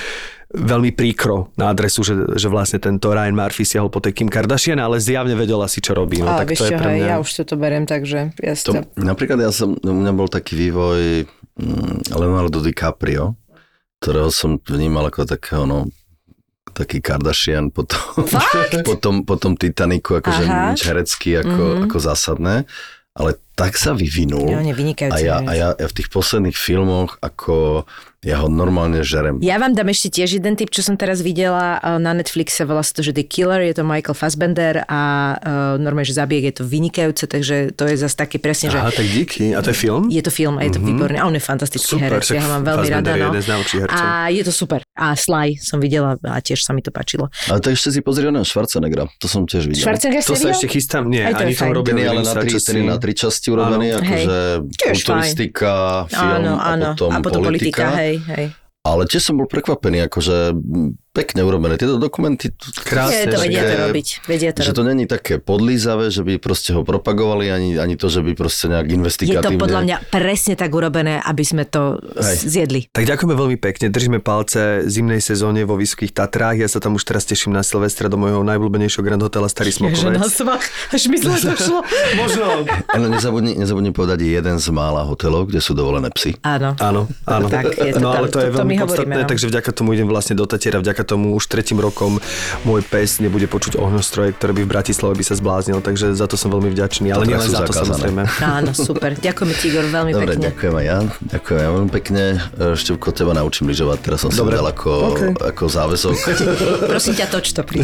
veľmi príkro na adresu, že, že vlastne tento Ryan Murphy siahol po tej Kim Kardashian, ale zjavne vedel asi, čo robí. No, Ale tak vieš to je čo, pre hej, mňa... ja už toto berem, takže ja si To, to... napríklad ja som, u mňa bol taký vývoj mm, Leonardo DiCaprio, ktorého som vnímal ako takého, no, taký Kardashian potom, potom, potom Titaniku, akože nič herecký ako, mm-hmm. ako zásadné, ale tak sa vyvinul. Vynikajúci a ja, a ja, ja v tých posledných filmoch, ako ja ho normálne žerem. Ja vám dám ešte tiež jeden typ, čo som teraz videla eh, na Netflixe, volá sa to, že The Killer, je to Michael Fassbender a uh, normálne, že zabiek je to vynikajúce, takže to je zase také presne, že Aha, tak díky. A to je film? je to film a je to mm-hmm. výborný. A on je fantastický Super, herec, ja ho mám veľmi Fassbender rada. je No. jeden z. A je to super. A Sly som videla a tiež sa mi to páčilo. Ale to ešte si pozri oného Schwarzeneggera, to som tiež videl. Schwarzenegger To sa ešte chystám, nie, Aj to ani je som fajn. robil Ten je ale na tri, na tri časti urobený, Áno. akože kulturistika, film áno, áno. a potom, a potom politika. politika. hej, hej. Ale tiež som bol prekvapený, akože pekne urobené. Tieto dokumenty, Krásne, Je to že vedia to robiť. Vedia to že robiť. to není také podlízavé, že by proste ho propagovali, ani, ani to, že by proste nejak Je investigatívne. to podľa mňa presne tak urobené, aby sme to Hej. zjedli. Tak ďakujeme veľmi pekne, držíme palce zimnej sezóne vo Vysokých Tatrách. Ja sa tam už teraz teším na Silvestra do môjho najblúbenejšieho Grand Hotela Starý Smokovec. svach. Až myslím, že to šlo. Možno. Ale nezabudni, nezabudni povedať jeden z mála hotelov, kde sú dovolené psy. Áno. Áno, áno. Tak, je to no tam, ale to, je to- to veľmi my hovoríme, podstatné, no. takže vďaka tomu idem vlastne do Tatiera, vďaka tomu už tretím rokom môj pes nebude počuť ohňostroje, ktoré by v Bratislave by sa zbláznil, takže za to som veľmi vďačný, ale nielen za to zakázané. samozrejme. Áno, super. Ďakujeme ti, Igor, veľmi Dobre, pekne. ďakujem aj ja. Ďakujem aj veľmi pekne. Števko, teba naučím lyžovať. Teraz som Dobre. si dal ako, OK. ako záväzok. Prosím ťa, toč to pri.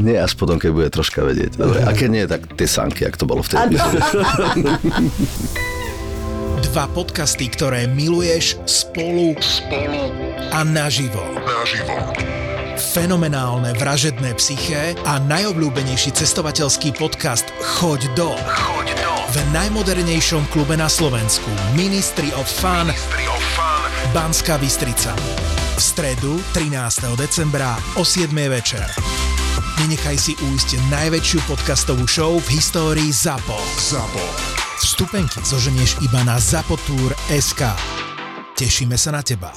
nie, až potom, keď bude troška vedieť. Dobre, a keď nie, tak tie sanky, ak to bolo vtedy. Dva podcasty, ktoré miluješ spolu, spolu a naživo. Naživo. Fenomenálne vražedné psyché a najobľúbenejší cestovateľský podcast Choď do. Choď do. V najmodernejšom klube na Slovensku Ministry of Fun, Ministry of Fun. Banská Bystrica. v stredu 13. decembra o 7. večer. Nenechaj si újsť najväčšiu podcastovú show v histórii ZAPO. ZAPO. Vstupenky zoženieš iba na zapotur.sk. Tešíme sa na teba.